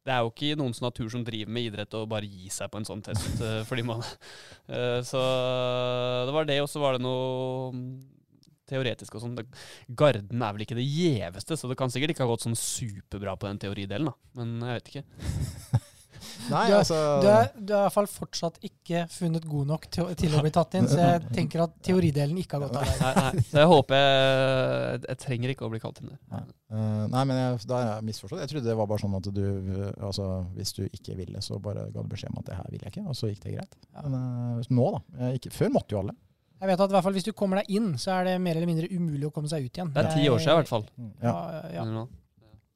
Det er jo ikke i noens natur som driver med idrett og bare gi seg på en sånn test, [laughs] eh, fordi man eh, Så det var det, og så var det noe mm, teoretisk og sånn. Garden er vel ikke det gjeveste, så det kan sikkert ikke ha gått sånn superbra på den teoridelen, da. Men jeg vet ikke. [laughs] Nei, Du er- altså Du er, du er i hvert fall fortsatt ikke funnet god nok til, å- til å bli tatt inn, så jeg tenker at teoridelen ikke har gått av deg. Nei, nei. Så jeg håper jeg, jeg trenger ikke å bli kalt inn der. Eh, nei, men jeg, da har jeg misforstått. Jeg trodde det var bare sånn at du altså, Hvis du ikke ville, så bare ga du beskjed om at det her vil jeg ikke, og så gikk det greit. Men eh, nå, da. Ikke, før måtte jo alle. Jeg vet at i hvert fall hvis du kommer deg inn, så er det mer eller mindre umulig å komme seg ut igjen. Det er ti år siden i hvert fall. Ja. Ja, ja.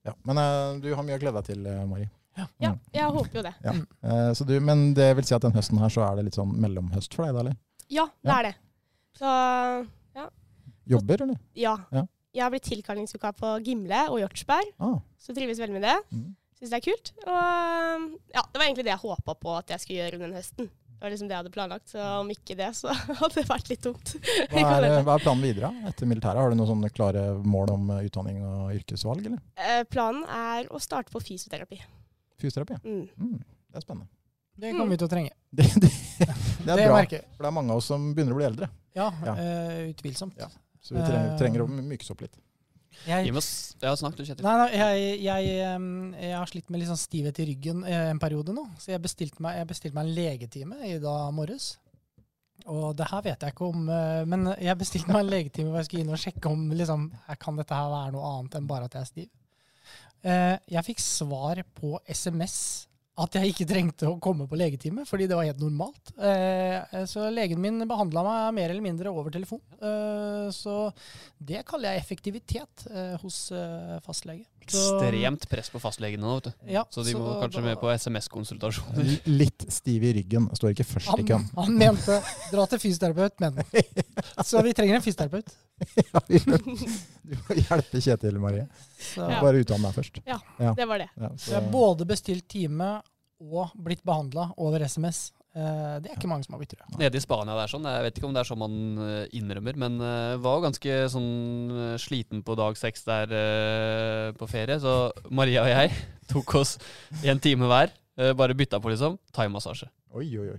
Ja. Men uh, du har mye å glede deg til, Mari. Ja, jeg håper jo det. Ja. Mm. Eh, så du, men det vil si at den høsten her så er det litt sånn mellomhøst for deg, da? eller? Ja, det Ja. er det. Så Jobber, eller? ja. Ja. Jeg har blitt tilkallingsvika på Gimle og Hjortsberg, Ah, så trives veldig med det. mm. Syns det er kult. Og ja, det var egentlig det jeg håpa på at jeg skulle gjøre den høsten. Det var liksom det jeg hadde planlagt, så om ikke det, så [laughs] hadde det vært litt dumt. hva, er, hva er planen videre etter militæret? Har du noen klare mål om eh, utdanning og yrkesvalg, eller? Eh, Planen er å starte på fysioterapi. Fysioterapi? Mm. Mm, det er spennende. Det kommer vi til å trenge. [laughs] Det, det, det er Det bra, merker for det er mange av oss som begynner å bli eldre. Ja, Ja. Uh, utvilsomt. Ja. Så vi trenger, Eh, trenger å mykes opp litt. Jeg, Ja, snakk du, Kjetil. Nei, nei jeg, jeg, jeg har slitt med litt sånn stivhet i ryggen eh, en periode nå. Så jeg bestilte meg, jeg bestilte meg en legetime i dag morges. Og det her vet jeg ikke om, men jeg bestilte meg en legetime hvor jeg skulle inn og sjekke om liksom, kan dette her være noe annet enn bare at jeg er stiv. Eh, Jeg fikk svar på SMS at jeg ikke trengte å komme på legetime, fordi det var helt normalt. Eh, Så legen min behandla meg mer eller mindre over telefon. Eh, Så det kaller jeg effektivitet hos fastlege. Så- Ekstremt press på fastlegene nå, vet du. Ja, Så de må kanskje da- med på SMS-konsultasjoner. Litt stiv i ryggen. Står ikke først i Han, køen. han mente dra til fysioterapeut, men. Så vi trenger en fysioterapeut. [laughs] Ja, vi- du må hjelpe Kjetil, Marie. Så Ja. Bare utdann deg først. Ja, Det var det. Ja, så jeg har både bestilt time og blitt behandla over SMS. Eh, Det er ikke mange som har blitt, rød. Nede i Spania det er sånn. Jeg vet ikke om det er sånn man eh, innrømmer, men eh, var ganske sånn sliten på dag seks der på ferie. Så Maria og jeg [laughs] tok oss en time hver. Bare bytta på, liksom. Thaimassasje. Oi, oi, oi.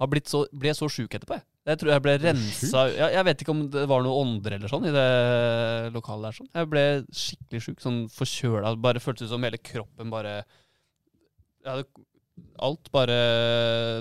Jeg så, ble så sjuk etterpå, jeg. Jeg tror jeg ble rensa jeg, jeg vet ikke om det var noe ånder eller sånn i det lokalet der. sånn. Jeg ble skikkelig sjuk. Sånn forkjøla. Bare føltes som hele kroppen bare Jeg det, Alt bare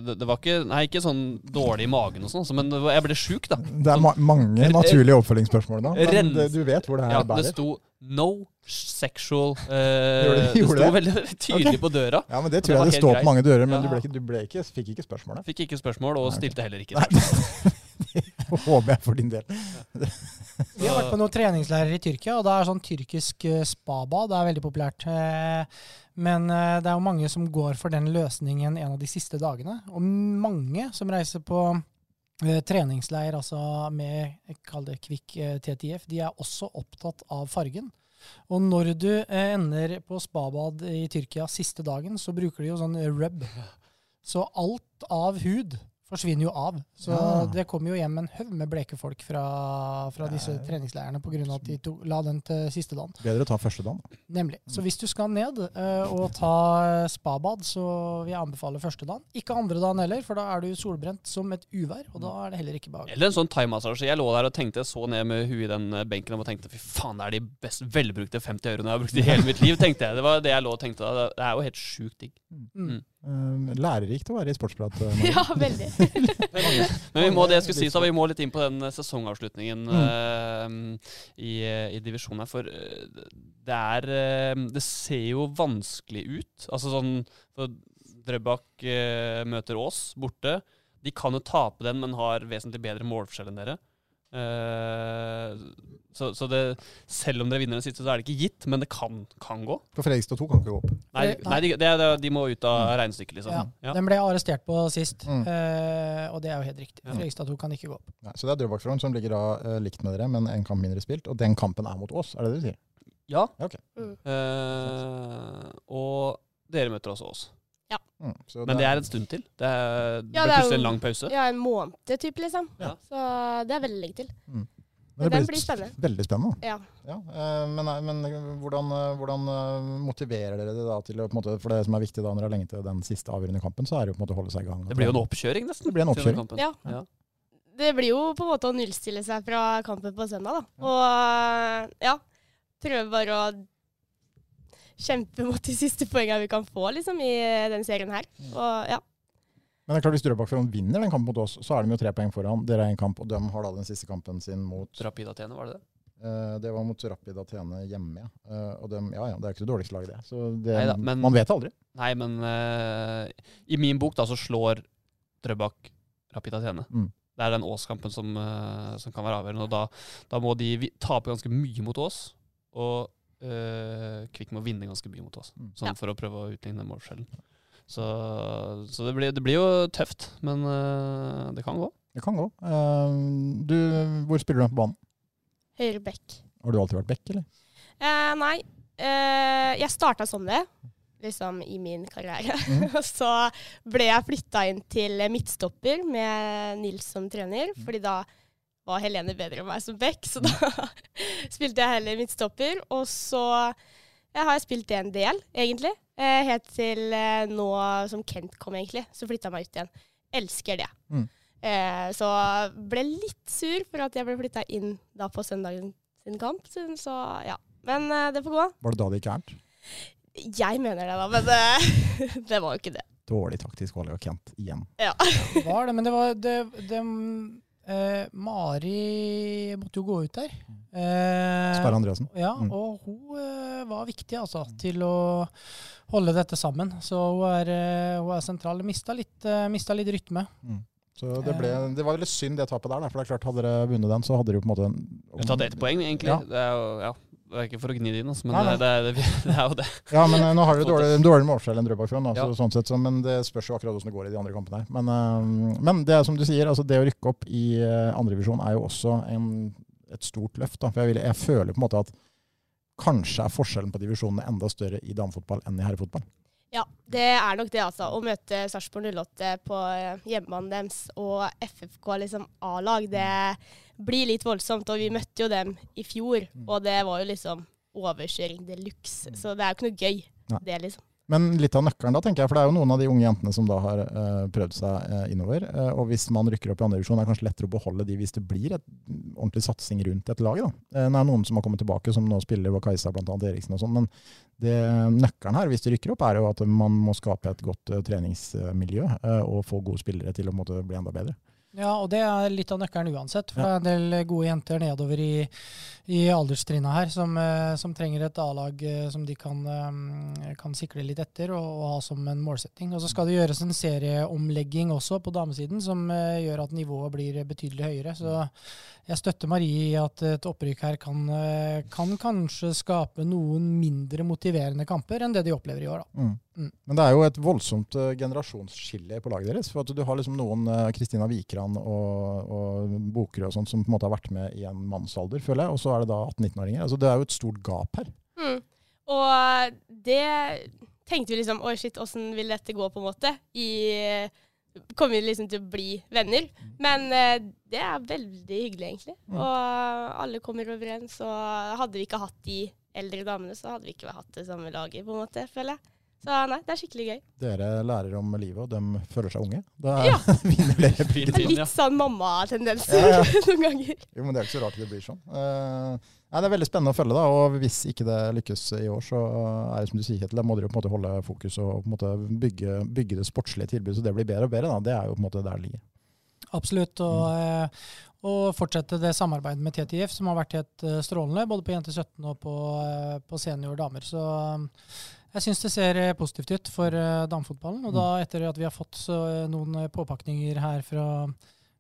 det, det var ikke Nei, ikke sånn dårlig i magen og sånn, men jeg ble sjuk, da. Det er ma mange naturlige oppfølgingsspørsmål da. Men det, du vet hvor det her Ja, det sto 'no sexual' Gjorde eh, det- Det sto det? veldig tydelig på døra. Ja, men det tror jeg det står på mange dører, men du, Ja. ble ikke, du ble ikke, fikk ikke spørsmålet. Fikk ikke spørsmål, og stilte heller ikke Nei. [laughs] Håper jeg for din del. Vi har vært på noen treningsleirer i Tyrkia, og det er sånn tyrkisk eh, spabad. Det er veldig populært. Men eh, det er jo mange som går for den løsningen en av de siste dagene. Og mange som reiser på eh, treningsleir altså med jeg det kvikk eh, TTF, de er også opptatt av fargen. Og når du ender på spabad i Tyrkia siste dagen, så bruker de jo sånn rub. Så alt av hud forsvinner jo av. Så Ja. det kommer jo hjem en haug med bleke folk fra, fra disse Ja. treningsleirene pga. at de to, la den til siste dagen. Bedre å ta første dagen. da. Nemlig. Mm. Så hvis du skal ned uh, og ta spabad, så vil jeg anbefale første dagen. Ikke andre dagen heller, for da er du solbrent som et uvær, og da er det heller ikke behagelig. Eller en sånn thaimassasje. Jeg lå der og tenkte, så ned med huet i den eh, benken og tenkte fy faen, det er de best velbrukte 50 euroene jeg har brukt i hele mitt liv, tenkte jeg. Det var det jeg lå og tenkte da. Det er jo helt sjukt digg. Mm. Eh, lærerikt å være i sportsprat. [laughs] Ja, veldig. [laughs] Men vi må det jeg skulle si, så vi må litt inn på den eh, sesongavslutningen Mm. uh, i, eh, i divisjonen her. For eh, det er eh, Det ser jo vanskelig ut. Altså sånn for Drøbak uh, møter Ås borte. De kan jo tape den, men har vesentlig bedre målforskjell enn dere. Eh, så så det, selv om dere vinner den siste, så er det ikke gitt, men det kan, kan gå. For Fredrikstad 2 kan ikke gå opp. Nei, nei de, det, det, de må ut av regnestykket, liksom. Ja. Ja. Den ble arrestert på sist, Mm. eh, og det er jo helt riktig. Ja. Fredrikstad 2 kan ikke gå opp. Nei, så det er Drøbak-Frogn som ligger da uh, likt med dere, men en kamp mindre spilt. Og den kampen er mot oss, er det det du sier? Ja. Ja, okay. Mm. Eh, og dere møter også oss. Mm, så Men det er en stund til. Det, er, Ja, blir det er plutselig en lang pause. Ja, en måned typ, liksom. Ja. Så det er veldig lenge til. Men Men den blir spennende. Veldig spennende. Ja. Ja, eh, men, men hvordan, eh, hvordan eh, motiverer dere det da til å på en måte, For det som er viktig da når det er lenge til den siste avgjørende kampen, så er det jo på en måte å holde seg i gang. Det blir jo en oppkjøring, nesten. Det blir en oppkjøring. Ja. Ja. Det blir jo på en måte å nullstille seg fra kampen på søndag, da. Og ja, prøve bare å kjempe mot de siste poengene vi kan få, liksom, i denne serien her. Og ja. Men det er klart hvis Drøbak vinner den kampen mot oss, så er de jo tre poeng foran. Dere er en kamp, og de har da den siste kampen sin mot Rapid Athene, var det det? Uh, Det var mot Rapid Athene hjemme, ja. Eh, og dem, ja, ja, det er ikke det dårligste laget, det. Så det, Neida, men- man vet aldri. Nei, men uh, i min bok da så slår Drøbak Rapid Athene. Mm. Det er den Ås-kampen som, eh, som kan være avgjørende. Og da, da må de tape ganske mye mot Ås, og uh, Kvikk må vinne ganske mye mot Ås. Mm. Sånn Ja. for å prøve å utligne målforskjellen. Så, så det, blir, det blir jo tøft, men uh, det kan gå. Det kan gå. Uh, du, hvor spiller du på banen? Høyre bekk. Har du alltid vært back, eller? Uh, nei, eh, jeg starta som det, liksom i min karriere. Og [laughs] så ble jeg flytta inn til midtstopper med Nils som trener, Mhm. fordi da var Helene bedre enn meg som back, så da [laughs] spilte jeg heller midtstopper. Og så ja, har jeg spilt det en del, egentlig. Eh, helt til eh, nå som Kent kom, egentlig. Så flytta jeg meg ut igjen. Elsker det. Mm. Eh, så ble litt sur for at jeg ble flytta inn da på søndagen sin kamp. Så, så ja. Men eh, det får gå. Var det da det gikk gærent? Jeg mener det, da, men [laughs] det var jo ikke det. Dårlig taktisk valg av Kent igjen. Ja. var det, men det var det, det, eh, Mari måtte jo gå ut der. Eh, Sperre Andreassen. Ja, Mm. og hun eh, var viktig altså, til å holde dette sammen. Så hun er, eh, hun er sentral. Mista litt, eh, mista litt rytme. Så det, ble, det var veldig synd det tapet der. For det er klart Hadde dere vunnet den, så hadde dere jo på en måte en, tatt ett poeng, egentlig. Ja. Det er jo, ja, det er ikke for å gni det inn, altså, men Nei, nei. Det, det, det, [laughs] det er jo det. Ja, men eh, nå har dere dårlig, dårligere målforskjell enn Drøbak Frogn, altså, Ja. sånn sett, så, men det spørs jo akkurat hvordan det går i de andre kampene her. Men, eh, men det er som du sier, altså det å rykke opp i andrevisjon andredivisjon er jo også en, et stort løft. Da, for jeg, vil, jeg føler på en måte at kanskje er forskjellen på divisjonene enda større i damefotball enn i herrefotball. Ja, det er nok det, altså. Å møte Sarpsborg 08 på eh, hjemmebanen deres og FFK liksom A-lag, det blir litt voldsomt. Og vi møtte jo dem i fjor, og det var jo liksom overkjøring de luxe. Så det er jo ikke noe gøy, Nei. det, liksom. Men litt av nøkkelen da, tenker jeg, for det er jo noen av de unge jentene som da har eh, prøvd seg eh, innover. eh, og hvis man rykker opp i andre divisjon, er det kanskje lettere å beholde de hvis det blir et ordentlig satsing rundt et lag. da. Eh, det er noen som har kommet tilbake, som nå spiller ved Kajsa, bl.a. Eriksen og sånn. Men det, nøkkelen her, hvis de rykker opp, er jo at man må skape et godt uh, treningsmiljø uh, og få gode spillere til å måtte bli enda bedre. Ja, og det er litt av nøkkelen uansett. For det er en del gode jenter nedover i, i alderstrinna her som, eh, som trenger et A-lag eh, som de kan, eh, kan sikle litt etter og, og ha som en målsetting. Og så skal det gjøres en serieomlegging også på damesiden som gjør at nivået blir betydelig høyere. Så jeg støtter Marie i at et opprykk her kan, eh, kan kanskje skape noen mindre motiverende kamper enn det de opplever i år. Da. Mm. Mm. Men det er jo et voldsomt eh, generasjonsskille på laget deres. For at du har liksom noen, eh, Kristina Vikran og, og Bokerud og sånt, som på en måte har vært med i en mannsalder, føler jeg. Og så er det da 18-19-åringer. Altså, det er jo et stort gap her. Mm. Og det tenkte vi liksom Oi, shit, åssen vil dette gå, på en måte? I kommer liksom til å bli venner. Men eh, det er veldig hyggelig, egentlig. Mm. Og alle kommer overens. Og hadde vi ikke hatt de eldre damene, så hadde vi ikke hatt det samme laget, på en måte, føler jeg. Så nei, det er skikkelig gøy. Dere lærer om livet, og de føler seg unge. Da Ja. vinner dere begge Det er litt sånn mamma-tendenser Ja, ja. [laughs] noen ganger. Jo, men Det er ikke så rart det blir sånn. Uh, nei, Det er veldig spennende å følge, da, og hvis ikke det lykkes i år, så er det som du sier, Kjetil, da må dere jo på en måte holde fokus og på en måte bygge, bygge det sportslige tilbudet så det blir bedre og bedre. da. Det er jo på en måte der det ligger. Absolutt. Og, mm og fortsette det samarbeidet med TTIF, som har vært helt eh, strålende, både på jente 17 og på, eh, på senior damer. Så jeg syns det ser eh, positivt ut for eh, damefotballen. Og da, etter at vi har fått eh, noen påpakninger her fra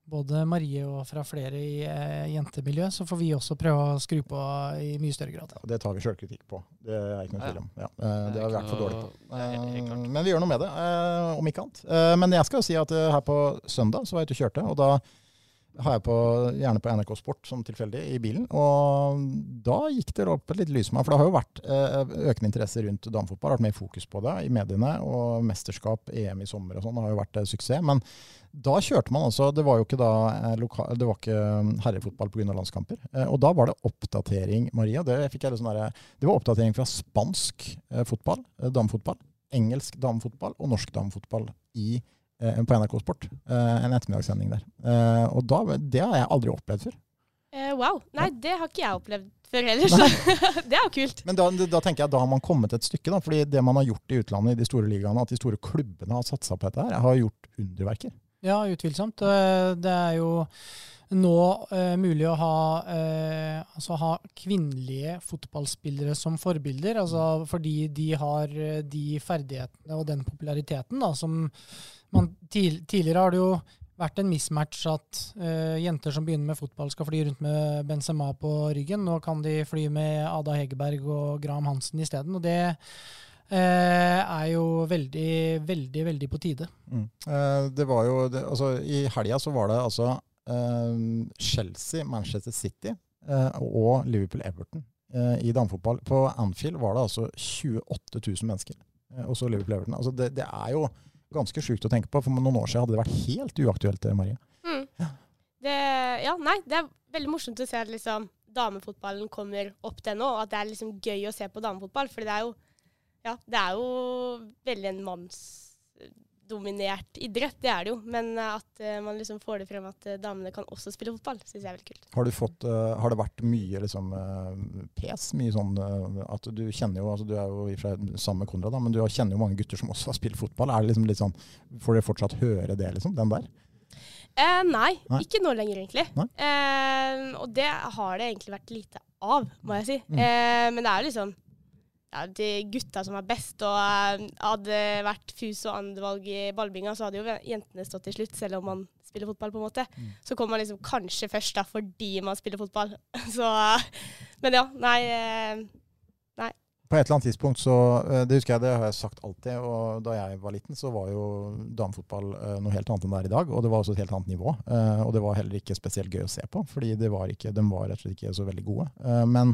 både Marie og fra flere i eh, jentemiljøet, så får vi også prøve å skru på i mye større grad. Ja, det tar vi sjølkritikk på. Det er ikke noe tvil om. Ja, det har vi vært for dårlig på. Eh, Men vi gjør noe med det, eh, om ikke annet. Eh, Men jeg skal jo si at her på søndag så var jeg ute og kjørte, og da har jeg på, gjerne på NRK Sport som tilfeldig i bilen. Og da gikk det opp et lite lys for det har jo vært eh, økende interesse rundt damefotball. Vært mer fokus på det i mediene, og mesterskap, EM i sommer og sånn har jo vært eh, suksess. Men da kjørte man altså Det var jo ikke da eh, det var ikke herrefotball pga. landskamper. Og da var det oppdatering, Maria. Det, sånn det var oppdatering fra spansk fotball, damefotball, engelsk damefotball og norsk damefotball i, eh, på NRK Sport. Eh, en ettermiddagssending der. Eh, og da, det har jeg aldri opplevd før. Eh, wow. Nei, det har ikke jeg opplevd før heller, så [laughs] det er jo kult. Men da, da tenker jeg da har man kommet et stykke. da, fordi det man har gjort i utlandet, i de store ligaene, at de store klubbene har satsa på dette, her, har gjort underverker. Ja, utvilsomt. Eh, Det er jo nå eh, mulig å ha, eh, altså ha kvinnelige fotballspillere som forbilder, altså fordi de har eh, de ferdighetene og den populariteten da, som man tid, Tidligere har det jo vært en mismatch at eh, jenter som begynner med fotball, skal fly rundt med Benzema på ryggen. Nå kan de fly med Ada Hegerberg og Graham Hansen isteden. Og det er jo veldig, veldig, veldig på tide. Eh, det var jo, det, altså I helga så var det altså eh, Chelsea, Manchester City eh, og Liverpool-Everton eh, i damefotball. På Anfield var det altså 28 000 mennesker. Eh, og så Liverpool-Everton. Altså det, det er jo ganske sjukt å tenke på. For noen år siden hadde det vært helt uaktuelt, eh, Marie. Mm. Det, ja, nei, det er veldig morsomt å se at liksom, damefotballen kommer opp til nå, og at det er liksom gøy å se på damefotball. For det er jo, ja, det er jo veldig en mannsdominert idrett, det er det jo. Men eh, at eh, man liksom får det frem at eh, damene kan også spille fotball, syns jeg er veldig kult. Har, du fått, har det vært mye liksom, pes? Mye sånn at du kjenner jo altså Du er jo seg sammen med Konrad, da, men du kjenner jo mange gutter som også har spilt fotball. Er det liksom litt sånn, Får dere fortsatt høre det, liksom? Den der? Eh, nei, Nei. ikke nå lenger, egentlig. Eh, og det har det egentlig vært lite av, må jeg si. Mm. Eh, men det er jo liksom ja, de gutta som er best. Og eh, hadde vært fus og andrevalg i ballbinga, så hadde jo jentene stått til slutt, selv om man spiller fotball, på en måte. Mm. Så kommer man liksom kanskje først da fordi man spiller fotball. [laughs] så Men ja, nei. nei. På et eller annet tidspunkt så eh, Det husker jeg, det har jeg sagt alltid. Og da jeg var liten, så var jo damefotball eh, noe helt annet enn det er i dag. Og det var også et helt annet nivå. eh, Og det var heller ikke spesielt gøy å se på, fordi det var ikke, de var rett og slett ikke så veldig gode. Eh, Men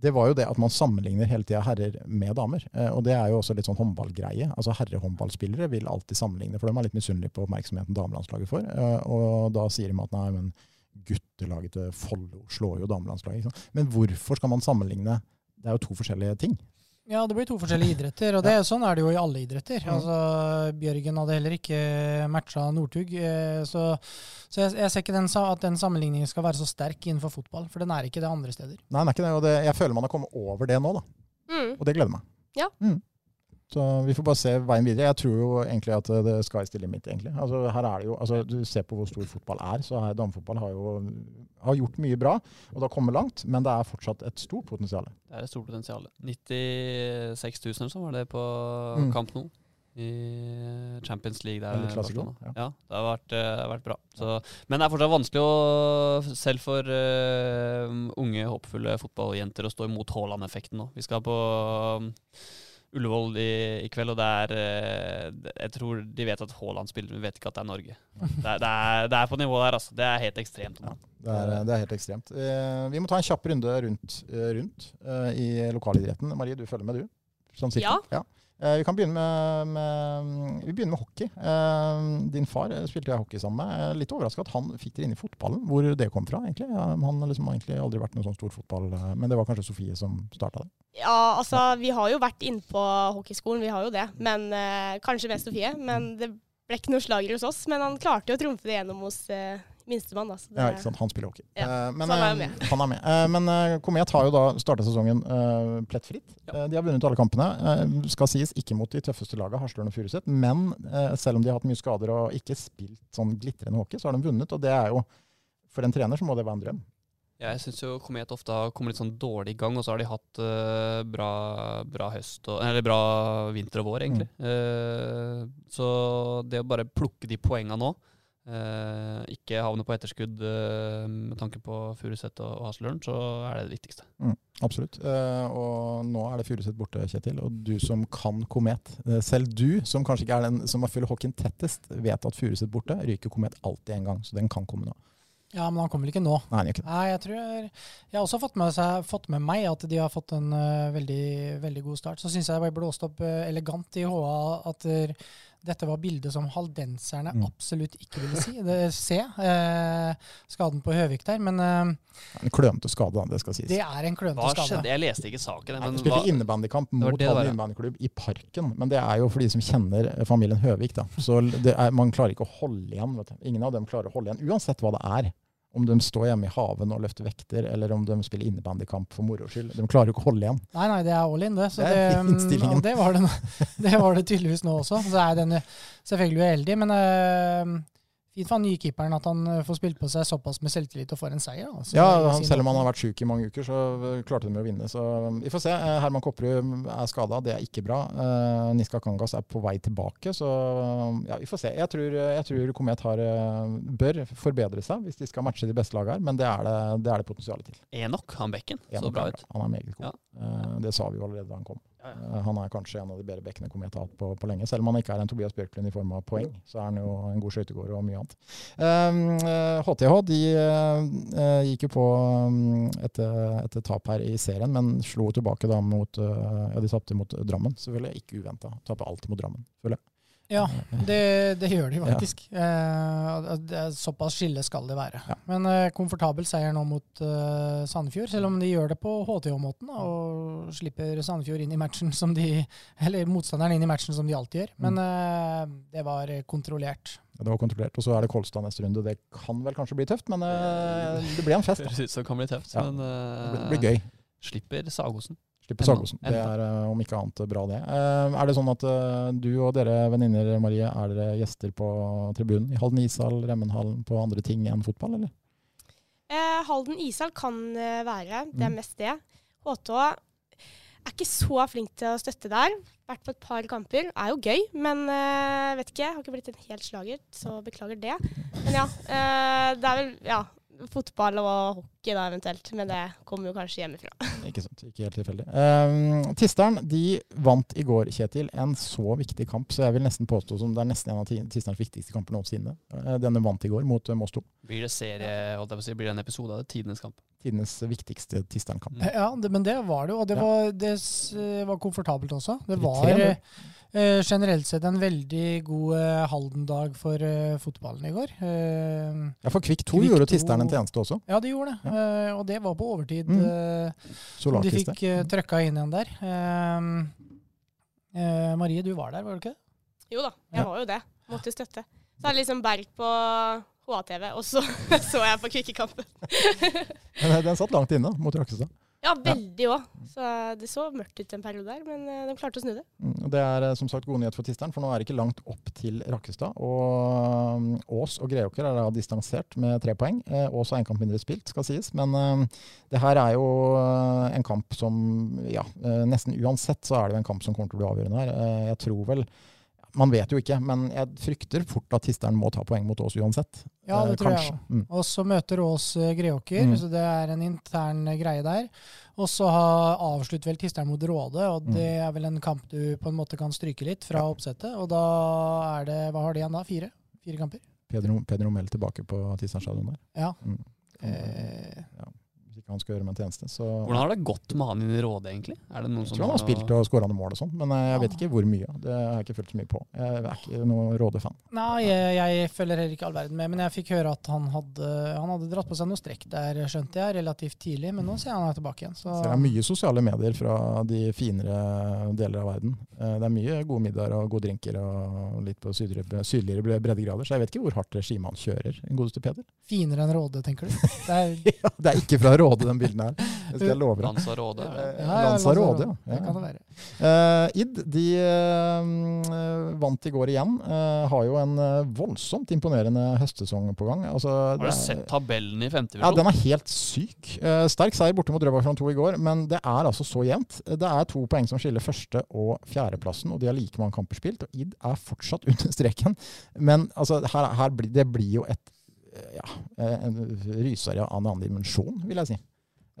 det var jo det at man sammenligner hele tida herrer med damer. Eh, Og det er jo også litt sånn håndballgreie. Altså Herrehåndballspillere vil alltid sammenligne, for de er litt misunnelige på oppmerksomheten damelandslaget får. Eh, Og da sier de at nei, men guttelaget til Follo slår jo damelandslaget. Men hvorfor skal man sammenligne? Det er jo to forskjellige ting. Ja, det blir to forskjellige idretter, og det, sånn er det jo i alle idretter. Mm. Altså, Bjørgen hadde heller ikke matcha Northug, eh, så, så jeg, jeg ser ikke den, at den sammenligningen skal være så sterk innenfor fotball, for den er ikke det andre steder. Nei, den er ikke det, og det, jeg føler man har kommet over det nå, da. mm. Og det gleder meg. Ja. Mm. Så vi får bare se veien videre. Jeg tror jo egentlig at det skal i stille midt, egentlig. Altså, her er det jo, altså, du ser på hvor stor fotball er, så her damefotball har jo har gjort mye bra, og det har kommet langt, men det er fortsatt et stort potensial. Det er et stort potensial. 96 000 eller sånn var det på Mm. kamp nå. I Champions League. Der, Eller klassiker, ja. ja. det har vært, eh, det har vært bra. Så, men det er fortsatt vanskelig, å, selv for uh, unge, håpefulle fotballjenter, å stå imot Haaland-effekten nå. Vi skal på um, Ullevål i, i kveld, og det er eh, Jeg tror de vet at Haaland spiller, men vet ikke at det er Norge. Det er, det er, det er på nivå der, altså. Det er helt ekstremt. Ja. Det er, det er helt ekstremt. Eh, vi må ta en kjapp runde rundt, eh, rundt i lokalidretten. Marie, du følger med, du? Som sitter. Ja. Eh, vi kan begynne med, med, vi begynner med hockey. Eh, din far eh, spilte jeg hockey sammen med. Jeg er litt overraska at han fikk dere inn i fotballen. Hvor det kom fra, egentlig. Han han har liksom egentlig aldri vært noe sånn stor fotball, eh, men det var kanskje Sofie som starta det. Ja, altså vi har jo vært inne på hockeyskolen, vi har jo det. Men eh, Kanskje mest Sofie. Men det ble ikke noe slager hos oss. Men han klarte jo å trumfe det gjennom hos eh, minstemann. Da, så det, Ja, ikke sant? Han spiller hockey. Ja, Eh, men, så han er eh, med. Han er med. Eh, men Komet har jo da starta sesongen eh, plettfritt. Ja. de har vunnet alle kampene. Skal sies ikke mot de tøffeste lagene, Harstølen og Furuset. Men eh, selv om de har hatt mye skader og ikke spilt sånn glitrende hockey, så har de vunnet. Og det er jo For en trener så må det være en drøm. Ja, Jeg syns jo Komet ofte har kommet litt sånn dårlig i gang, og så har de hatt uh, bra, bra høst og, Eller bra vinter og vår, egentlig. Eh, så det å bare plukke de poenga nå, eh, ikke havne på etterskudd eh, med tanke på Furuset og, og Hasløren, så er det det viktigste. Absolutt. Eh, og nå er det Furuset borte, Kjetil. Og du som kan Komet. eh, selv du, som kanskje ikke er den som har følger hockeyen tettest, vet at Furuset borte ryker Komet alltid en gang. Så den kan komme nå. Ja, men han kommer vel ikke nå. Nei, ikke. Nei, jeg tror Jeg har også fått med, seg, fått med meg at de har fått en uh, veldig, veldig god start. Så syns jeg det ble blåst opp uh, elegant i HA at der, dette var bildet som haldenserne Mm. absolutt ikke ville si. Det, se eh, skaden på Høvik der, men eh, En klønete skade, da, det skal sies. det er en klønete Hva skade. skjedde? Jeg leste ikke saken. Nei, Men de spilte innebandykamp mot Halden innebandyklubb i Parken. Men det er jo for de som kjenner familien Høvik. da. Så det er, man klarer ikke å holde igjen. vet du. Ingen av dem klarer å holde igjen, uansett hva det er. Om de står hjemme i haven og løfter vekter, eller om de spiller innebandykamp for moro skyld. De klarer jo ikke å holde igjen. Nei, nei, det er all in, det. Så Det det, [laughs] innstillingen. det, var det, [laughs] det var det tydeligvis nå også. Så er den selvfølgelig uheldig, men eh, fint for han nye keeperen at han eh, får spilt på seg såpass med selvtillit og får en seier. Altså. Ja, han, Selv om han har vært syk i mange uker, så øh, klarte de å vinne. Så øh, vi får se. Eh, Herman Kopperud er skada, det er ikke bra. Uh, Niska Kangas er på vei tilbake, så øh, ja, vi får se. Jeg tror, jeg tror Komet har, bør forbedre seg hvis de skal matche de beste lagene her, men det er det, det, er det potensialet til. Enok, han bekken, En så bra ut. Han er meget god. Ja. Uh, det sa vi jo allerede da han kom. Ja, ja. Eh, han er kanskje en av de bedre bekkene Komet har hatt på, på lenge. Selv om han ikke er en Tobias Bjørklund i form av poeng, så er han jo en god skøytegåer og mye annet. Eh, HTH de eh, gikk jo på um, et, et tap her i serien, men slo tilbake da mot eh, Ja, de tapte mot Drammen. Selvfølgelig ikke uventa. Taper alltid mot Drammen. føler jeg. Ja, Eh, det, det gjør de faktisk. Eh, er såpass skille skal det være. Ja. Men eh, komfortabel seier nå mot eh, Sandefjord, selv om de gjør det på HTH-måten og slipper Sandefjord inn i matchen som de Eller motstanderen inn i matchen som de alltid gjør. Men eh, det var kontrollert. Ja, Det var kontrollert. Og så er det Kolstad neste runde. Det kan vel kanskje bli tøft, men eh, det blir en fest. da. Høres ut som det kan bli tøft, Ja. men Det eh, blir, det blir gøy. slipper Sagosen. Enda. Sagosen. Det er eh, om ikke annet bra, det. Eh, er det sånn at eh, du og dere venninner, Marie, er dere gjester på tribunen i Halden ishall, Remmenhallen, på andre ting enn fotball, eller? Eh, Halden ishall kan være, det er Mm. mest det. HT er ikke så flink til å støtte der. Vært på et par kamper. Er jo gøy, men eh, vet ikke. Har ikke blitt en helt slager, så beklager det. Men ja, eh, det er vel ja, fotball og hockey da eventuelt. Men det kommer jo kanskje hjemmefra. [laughs] Ikke sant, ikke helt tilfeldig. Um, Tisteren de vant i går, Kjetil, en så viktig kamp, så jeg vil nesten påstå som det er nesten en av ti- Tisterens viktigste kamper noensinne. Eh, denne vant i går mot uh, Moss 2. Blir det serie, holdt jeg på å si, blir det en episode av det? Tidenes kamp. Tidenes viktigste Tisteren-kamp. Ja, det, men det var det jo. Og det Ja. var, det s- var komfortabelt også. Det var. Eh, generelt sett en veldig god eh, Halden-dag for eh, fotballen i går. Eh, Ja, for Kvikk 2 Kvikk gjorde 2. Tisteren en tjeneste også. ja, de gjorde det. Eh, og det var på overtid. Mm. eh, de fikk eh, trøkka inn igjen der. Eh, eh, Marie, du var der, var du ikke? det? Jo da, jeg Ja. var jo det. Måtte støtte. Så er det liksom Berg på HA-TV, og så [laughs] så jeg på Kvikkekampen. [laughs] Men den satt langt inne mot Rakkestad. Ja, veldig òg. Så det så mørkt ut en periode der, men eh, de klarte å snu det. Mm, Det er eh, som sagt god nyhet for Tisteren, for nå er det ikke langt opp til Rakkestad. Og um, Ås og Greåker er da distansert med tre poeng. Eh, Ås har en kamp mindre spilt, skal sies. Men eh, det her er jo eh, en kamp som ja, eh, nesten uansett så er det jo en kamp som kommer til å bli avgjørende her. Eh, jeg tror vel Man vet jo ikke, men jeg frykter fort at Tisteren må ta poeng mot Ås uansett. Ja, det Eh, tror jeg kanskje. òg. Mm. Og så møter Ås eh, Greåker, Mm. så det er en intern eh, greie der. Og så har- avslutter vel Tisteren mot Råde, og Mm. det er vel en kamp du på en måte kan stryke litt fra oppsettet. Og da er det Hva har de igjen da? Fire? Fire kamper? Pedro, Pedro Mel tilbake på Tisteren stadion der. Ja. Mm. Eh, ikke han skal gjøre meg en tjeneste. Så Hvordan har det gått med han inn i Råde, egentlig? Er det noen jeg tror han har spilt og skåra noen mål og sånn, men eh, jeg vet ikke hvor mye. Det har jeg ikke fulgt så mye på. Jeg er ikke noen Råde-fan. Nei, jeg, jeg følger heller ikke all verden med, men jeg fikk høre at han hadde, han hadde dratt på seg noe strekk der, skjønte jeg, relativt tidlig. Men nå ser jeg han er tilbake igjen. Så Så det er mye sosiale medier fra de finere deler av verden. Eh, Det er mye gode middager og gode drinker og litt på sydligere, sydligere breddegrader, så jeg vet ikke hvor hardt regimet han kjører, godeste Peder. finere enn Råde, tenker du. [laughs] Det er, Ja, det er ikke fra Råde, den bilden her. Det skal jeg [laughs] love deg. Lanza Råde? er det? Eh, ja, ja, ja. Det kan det være. Uh, Id de uh, vant i går igjen. Uh, har jo en voldsomt imponerende høstsesong på gang. Altså, Har du er- sett tabellen i femte Ja. Den er helt syk. Sterk seier borte mot Drøbak 2 i går, men det er altså så jevnt. Det er to poeng som skiller første- og fjerdeplassen, og de har like mange kamper spilt. Og Id er fortsatt [laughs] under streken. Men altså, her, her blir, det blir jo et ja, en ryser av en annen dimensjon, vil jeg si.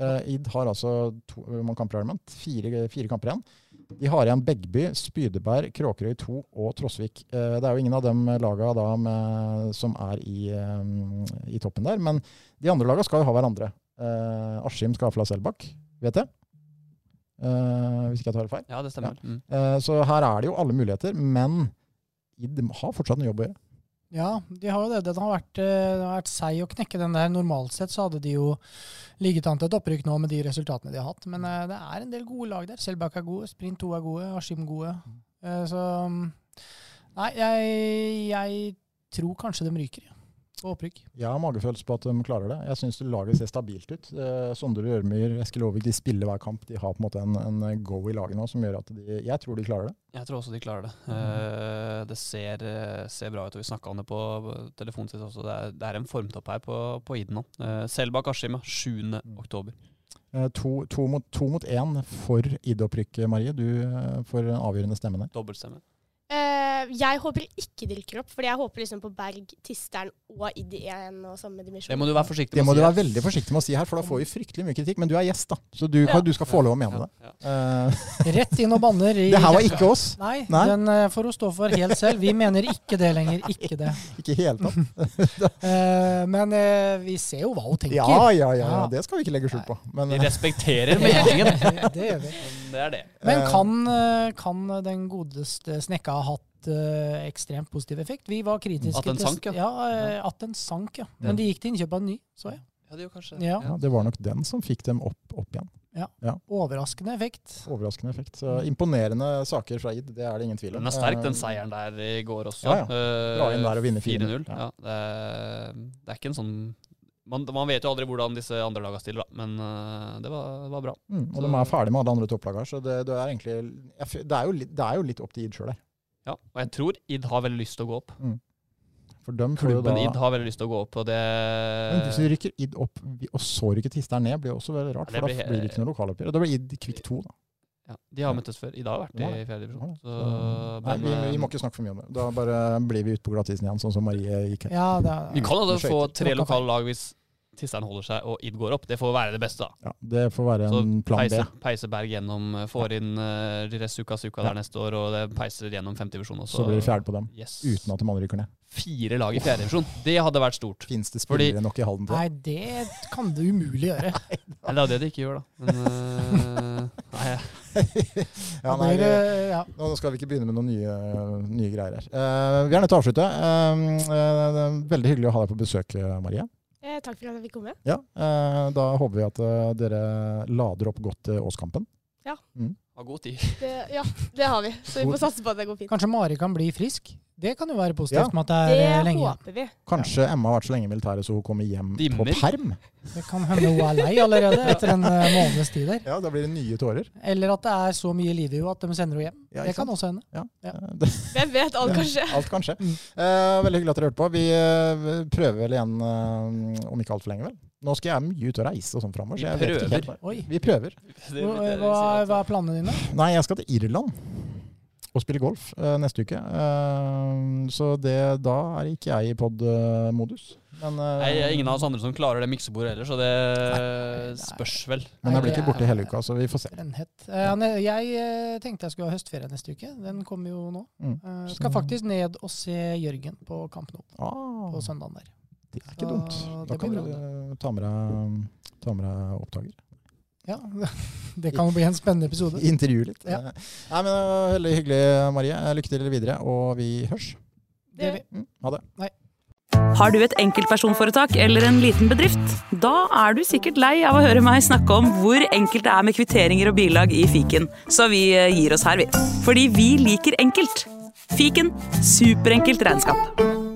Eh, Id har altså to, man kamper? Fire, fire kamper igjen. De har igjen Begby, Spydeberg, Kråkerøy 2 og Trosvik. Eh, Det er jo ingen av de laga da med, som er i, eh, i toppen der, men de andre laga skal jo ha hverandre. Eh, Askim skal ha Flas Selbakk, vet jeg. Eh, hvis ikke jeg tar det feil. Ja, det stemmer. Mm. Eh, så her er det jo alle muligheter, men Id har fortsatt en jobb å gjøre. Ja, de har jo det. Den har vært, eh, det har vært seig å knekke den der. Normalt sett så hadde de jo ligget an til et opprykk nå med de resultatene de har hatt. Men eh, det er en del gode lag der. Selbakk er gode, Sprint 2 er gode, Askim gode. Eh, så mm, Nei, jeg, jeg tror kanskje de ryker ja, opprykk. Jeg har magefølelse på at de klarer det. Jeg syns laget ser stabilt ut. Eh, Sondre Rørmyr, Eskil Aavik, de spiller hver kamp. De har på en måte en, en go i laget nå som gjør at de Jeg tror de klarer det. Jeg tror også de klarer det. Eh, det ser, eh, ser bra ut. og Vi snakka om det på telefonen sist også. Det er, det er en formtopp her på, på Iden nå. Eh, Selbakk Askim, ja, 7. oktober. Eh, To, to, mot, to mot én for Id-opprykk, Marie. Du eh, får en avgjørende stemme der. Dobbeltstemme. Jeg håper ikke de rykker opp, fordi jeg håper liksom på Berg, Tisteren og Id i og samme dimensjon. Det må du være forsiktig Det med må å du si. være her. veldig forsiktig med å si her, for da får vi fryktelig mye kritikk. Men du er gjest, da, så du, Ja. du skal få lov å mene det. Eh, Rett inn og banner. I, [laughs] det her var ikke oss. Nei, Nei. den uh, får hun stå for helt selv. Vi mener ikke det lenger. Ikke det. [laughs] Ikke i hele tatt. Eh, men eh, vi ser jo hva hun tenker. Ja, ja, ja, ja. Det skal vi ikke legge skjul på. Men Vi respekterer [laughs] meningen. det, det gjør vi. Men det er det. Men kan, kan den godeste Snekka ha hatt eh, ekstremt positiv effekt? Vi var kritiske At den sank, ja. Ja, Uh, at den sank, ja. Men de gikk til innkjøp av en ny, så jeg. Ja, det kanskje Ja. ja, det var nok den som fikk dem opp, opp igjen. Overraskende effekt. Overraskende effekt. Så imponerende saker fra id, det er det ingen tvil om. Den er sterk, den Eh, seieren der i går også. Ja, ja. Dra inn der og vinne 4-0. 4-0. Ja. Ja, det, er, det er ikke en sånn man, man vet jo aldri hvordan disse andre lagene stiller, da. men uh, det, var, var bra. Mm, og Så- de er ferdig med alle andre topplagene, så det, det er egentlig det er, jo litt, det er jo litt opp til id sjøl der. Ja, og jeg tror Id har veldig lyst til å gå opp. For dem jo da Klubben Id har veldig lyst til å gå opp, og det Men hvis vi rykker id opp, og så rykker Tisteren ned, blir også veldig rart. Ja, det For blir da blir det ikke noe lokaloppgjør. Og da blir id kvikk 2, da. ja, De har møttes før. Id har vært i fjerde divisjon. Nei, men, vi, vi eh, må ikke snakke for mye om det. Da bare blir vi ute på glattisen igjen, sånn som Marie gikk her. Ja, det er, Vi kan da få tre lokale lag hvis Tisteren holder seg og Id går opp. Det får være det beste, da. Ja, det får være Så en plan B. peiser, peiser Berg gjennom, eh, får inn uh, Resuka Suka Ja. der neste år, og det peiser gjennom femtedivisjon også. Så blir det fjerde på dem, Yes. uten at de andre rykker ned. Fire lag i fjerdedivisjon. Det hadde vært stort. Fins det Fordi- spillere nok i Halden til? nei, det kan det umulig gjøre. Eller det er det de ikke gjør, da. Men uh, nei, [laughs] ja, nei, vi, ja. Nå skal vi ikke begynne med noen nye, nye greier her. Uh, vi er nødt til å avslutte. Uh, uh, det er veldig hyggelig å ha deg på besøk, eh, Marie. Eh, takk for at jeg fikk komme. Ja, eh, Da håper vi at eh, dere lader opp godt til Åskampen. Ha god tid. Det, ja, det har vi. Så vi får satse på at det går fint. Kanskje Mari kan bli frisk? Det kan jo være Ja. positivt med at det er det lenge. håper vi. Kanskje Emma har vært så lenge i militæret så hun kommer hjem Dimmer. på perm? Det kan hende hun er lei allerede etter en eh, måneds tid der. Ja, Da blir det nye tårer. Eller at det er så mye liv i henne at de sender henne hjem. Ja, det kan sant? også hende. Ja. Ja. Eh, [laughs] Hvem vet? Alt kan skje. Alt kan skje. Mm. Uh, veldig hyggelig at dere hørte på. Vi uh, prøver vel igjen eh, om ikke altfor lenge, vel. Nå skal jeg mye ut og reise og sånn framover. Vi så jeg vet ikke prøver. helt. Oi. Vi prøver. Hva, hva, er planene dine? Nei, jeg skal til Irland og spille golf eh, neste uke. Eh, så det, da er ikke jeg i pod-modus. Men, eh, Nei, det er ingen av oss andre som klarer det miksebordet heller, så det Nei. spørs vel. men jeg blir ikke borte hele uka, så vi får se. Eh, jeg eh, tenkte jeg skulle ha høstferie neste uke. Den kommer jo nå. Mm. Eh, skal faktisk ned og se Jørgen på Kamp Nou Ah, på søndagen der. det er ikke Så dumt. Da kan du ta med deg Ta med deg opptaker. Ja, [laughs] Det kan jo bli en spennende episode. [laughs] Intervjue litt. Ja. Nei, men Veldig hyggelig, Marie. Lykke til videre, og vi hørs. Det gjør vi. Mm, ha det. Har du et enkeltpersonforetak eller en liten bedrift? Da er du sikkert lei av å høre meg snakke om hvor enkelt det er med kvitteringer og bilag i fiken, så vi eh, gir oss her, vi. Fordi vi liker enkelt. Fiken superenkelt regnskap.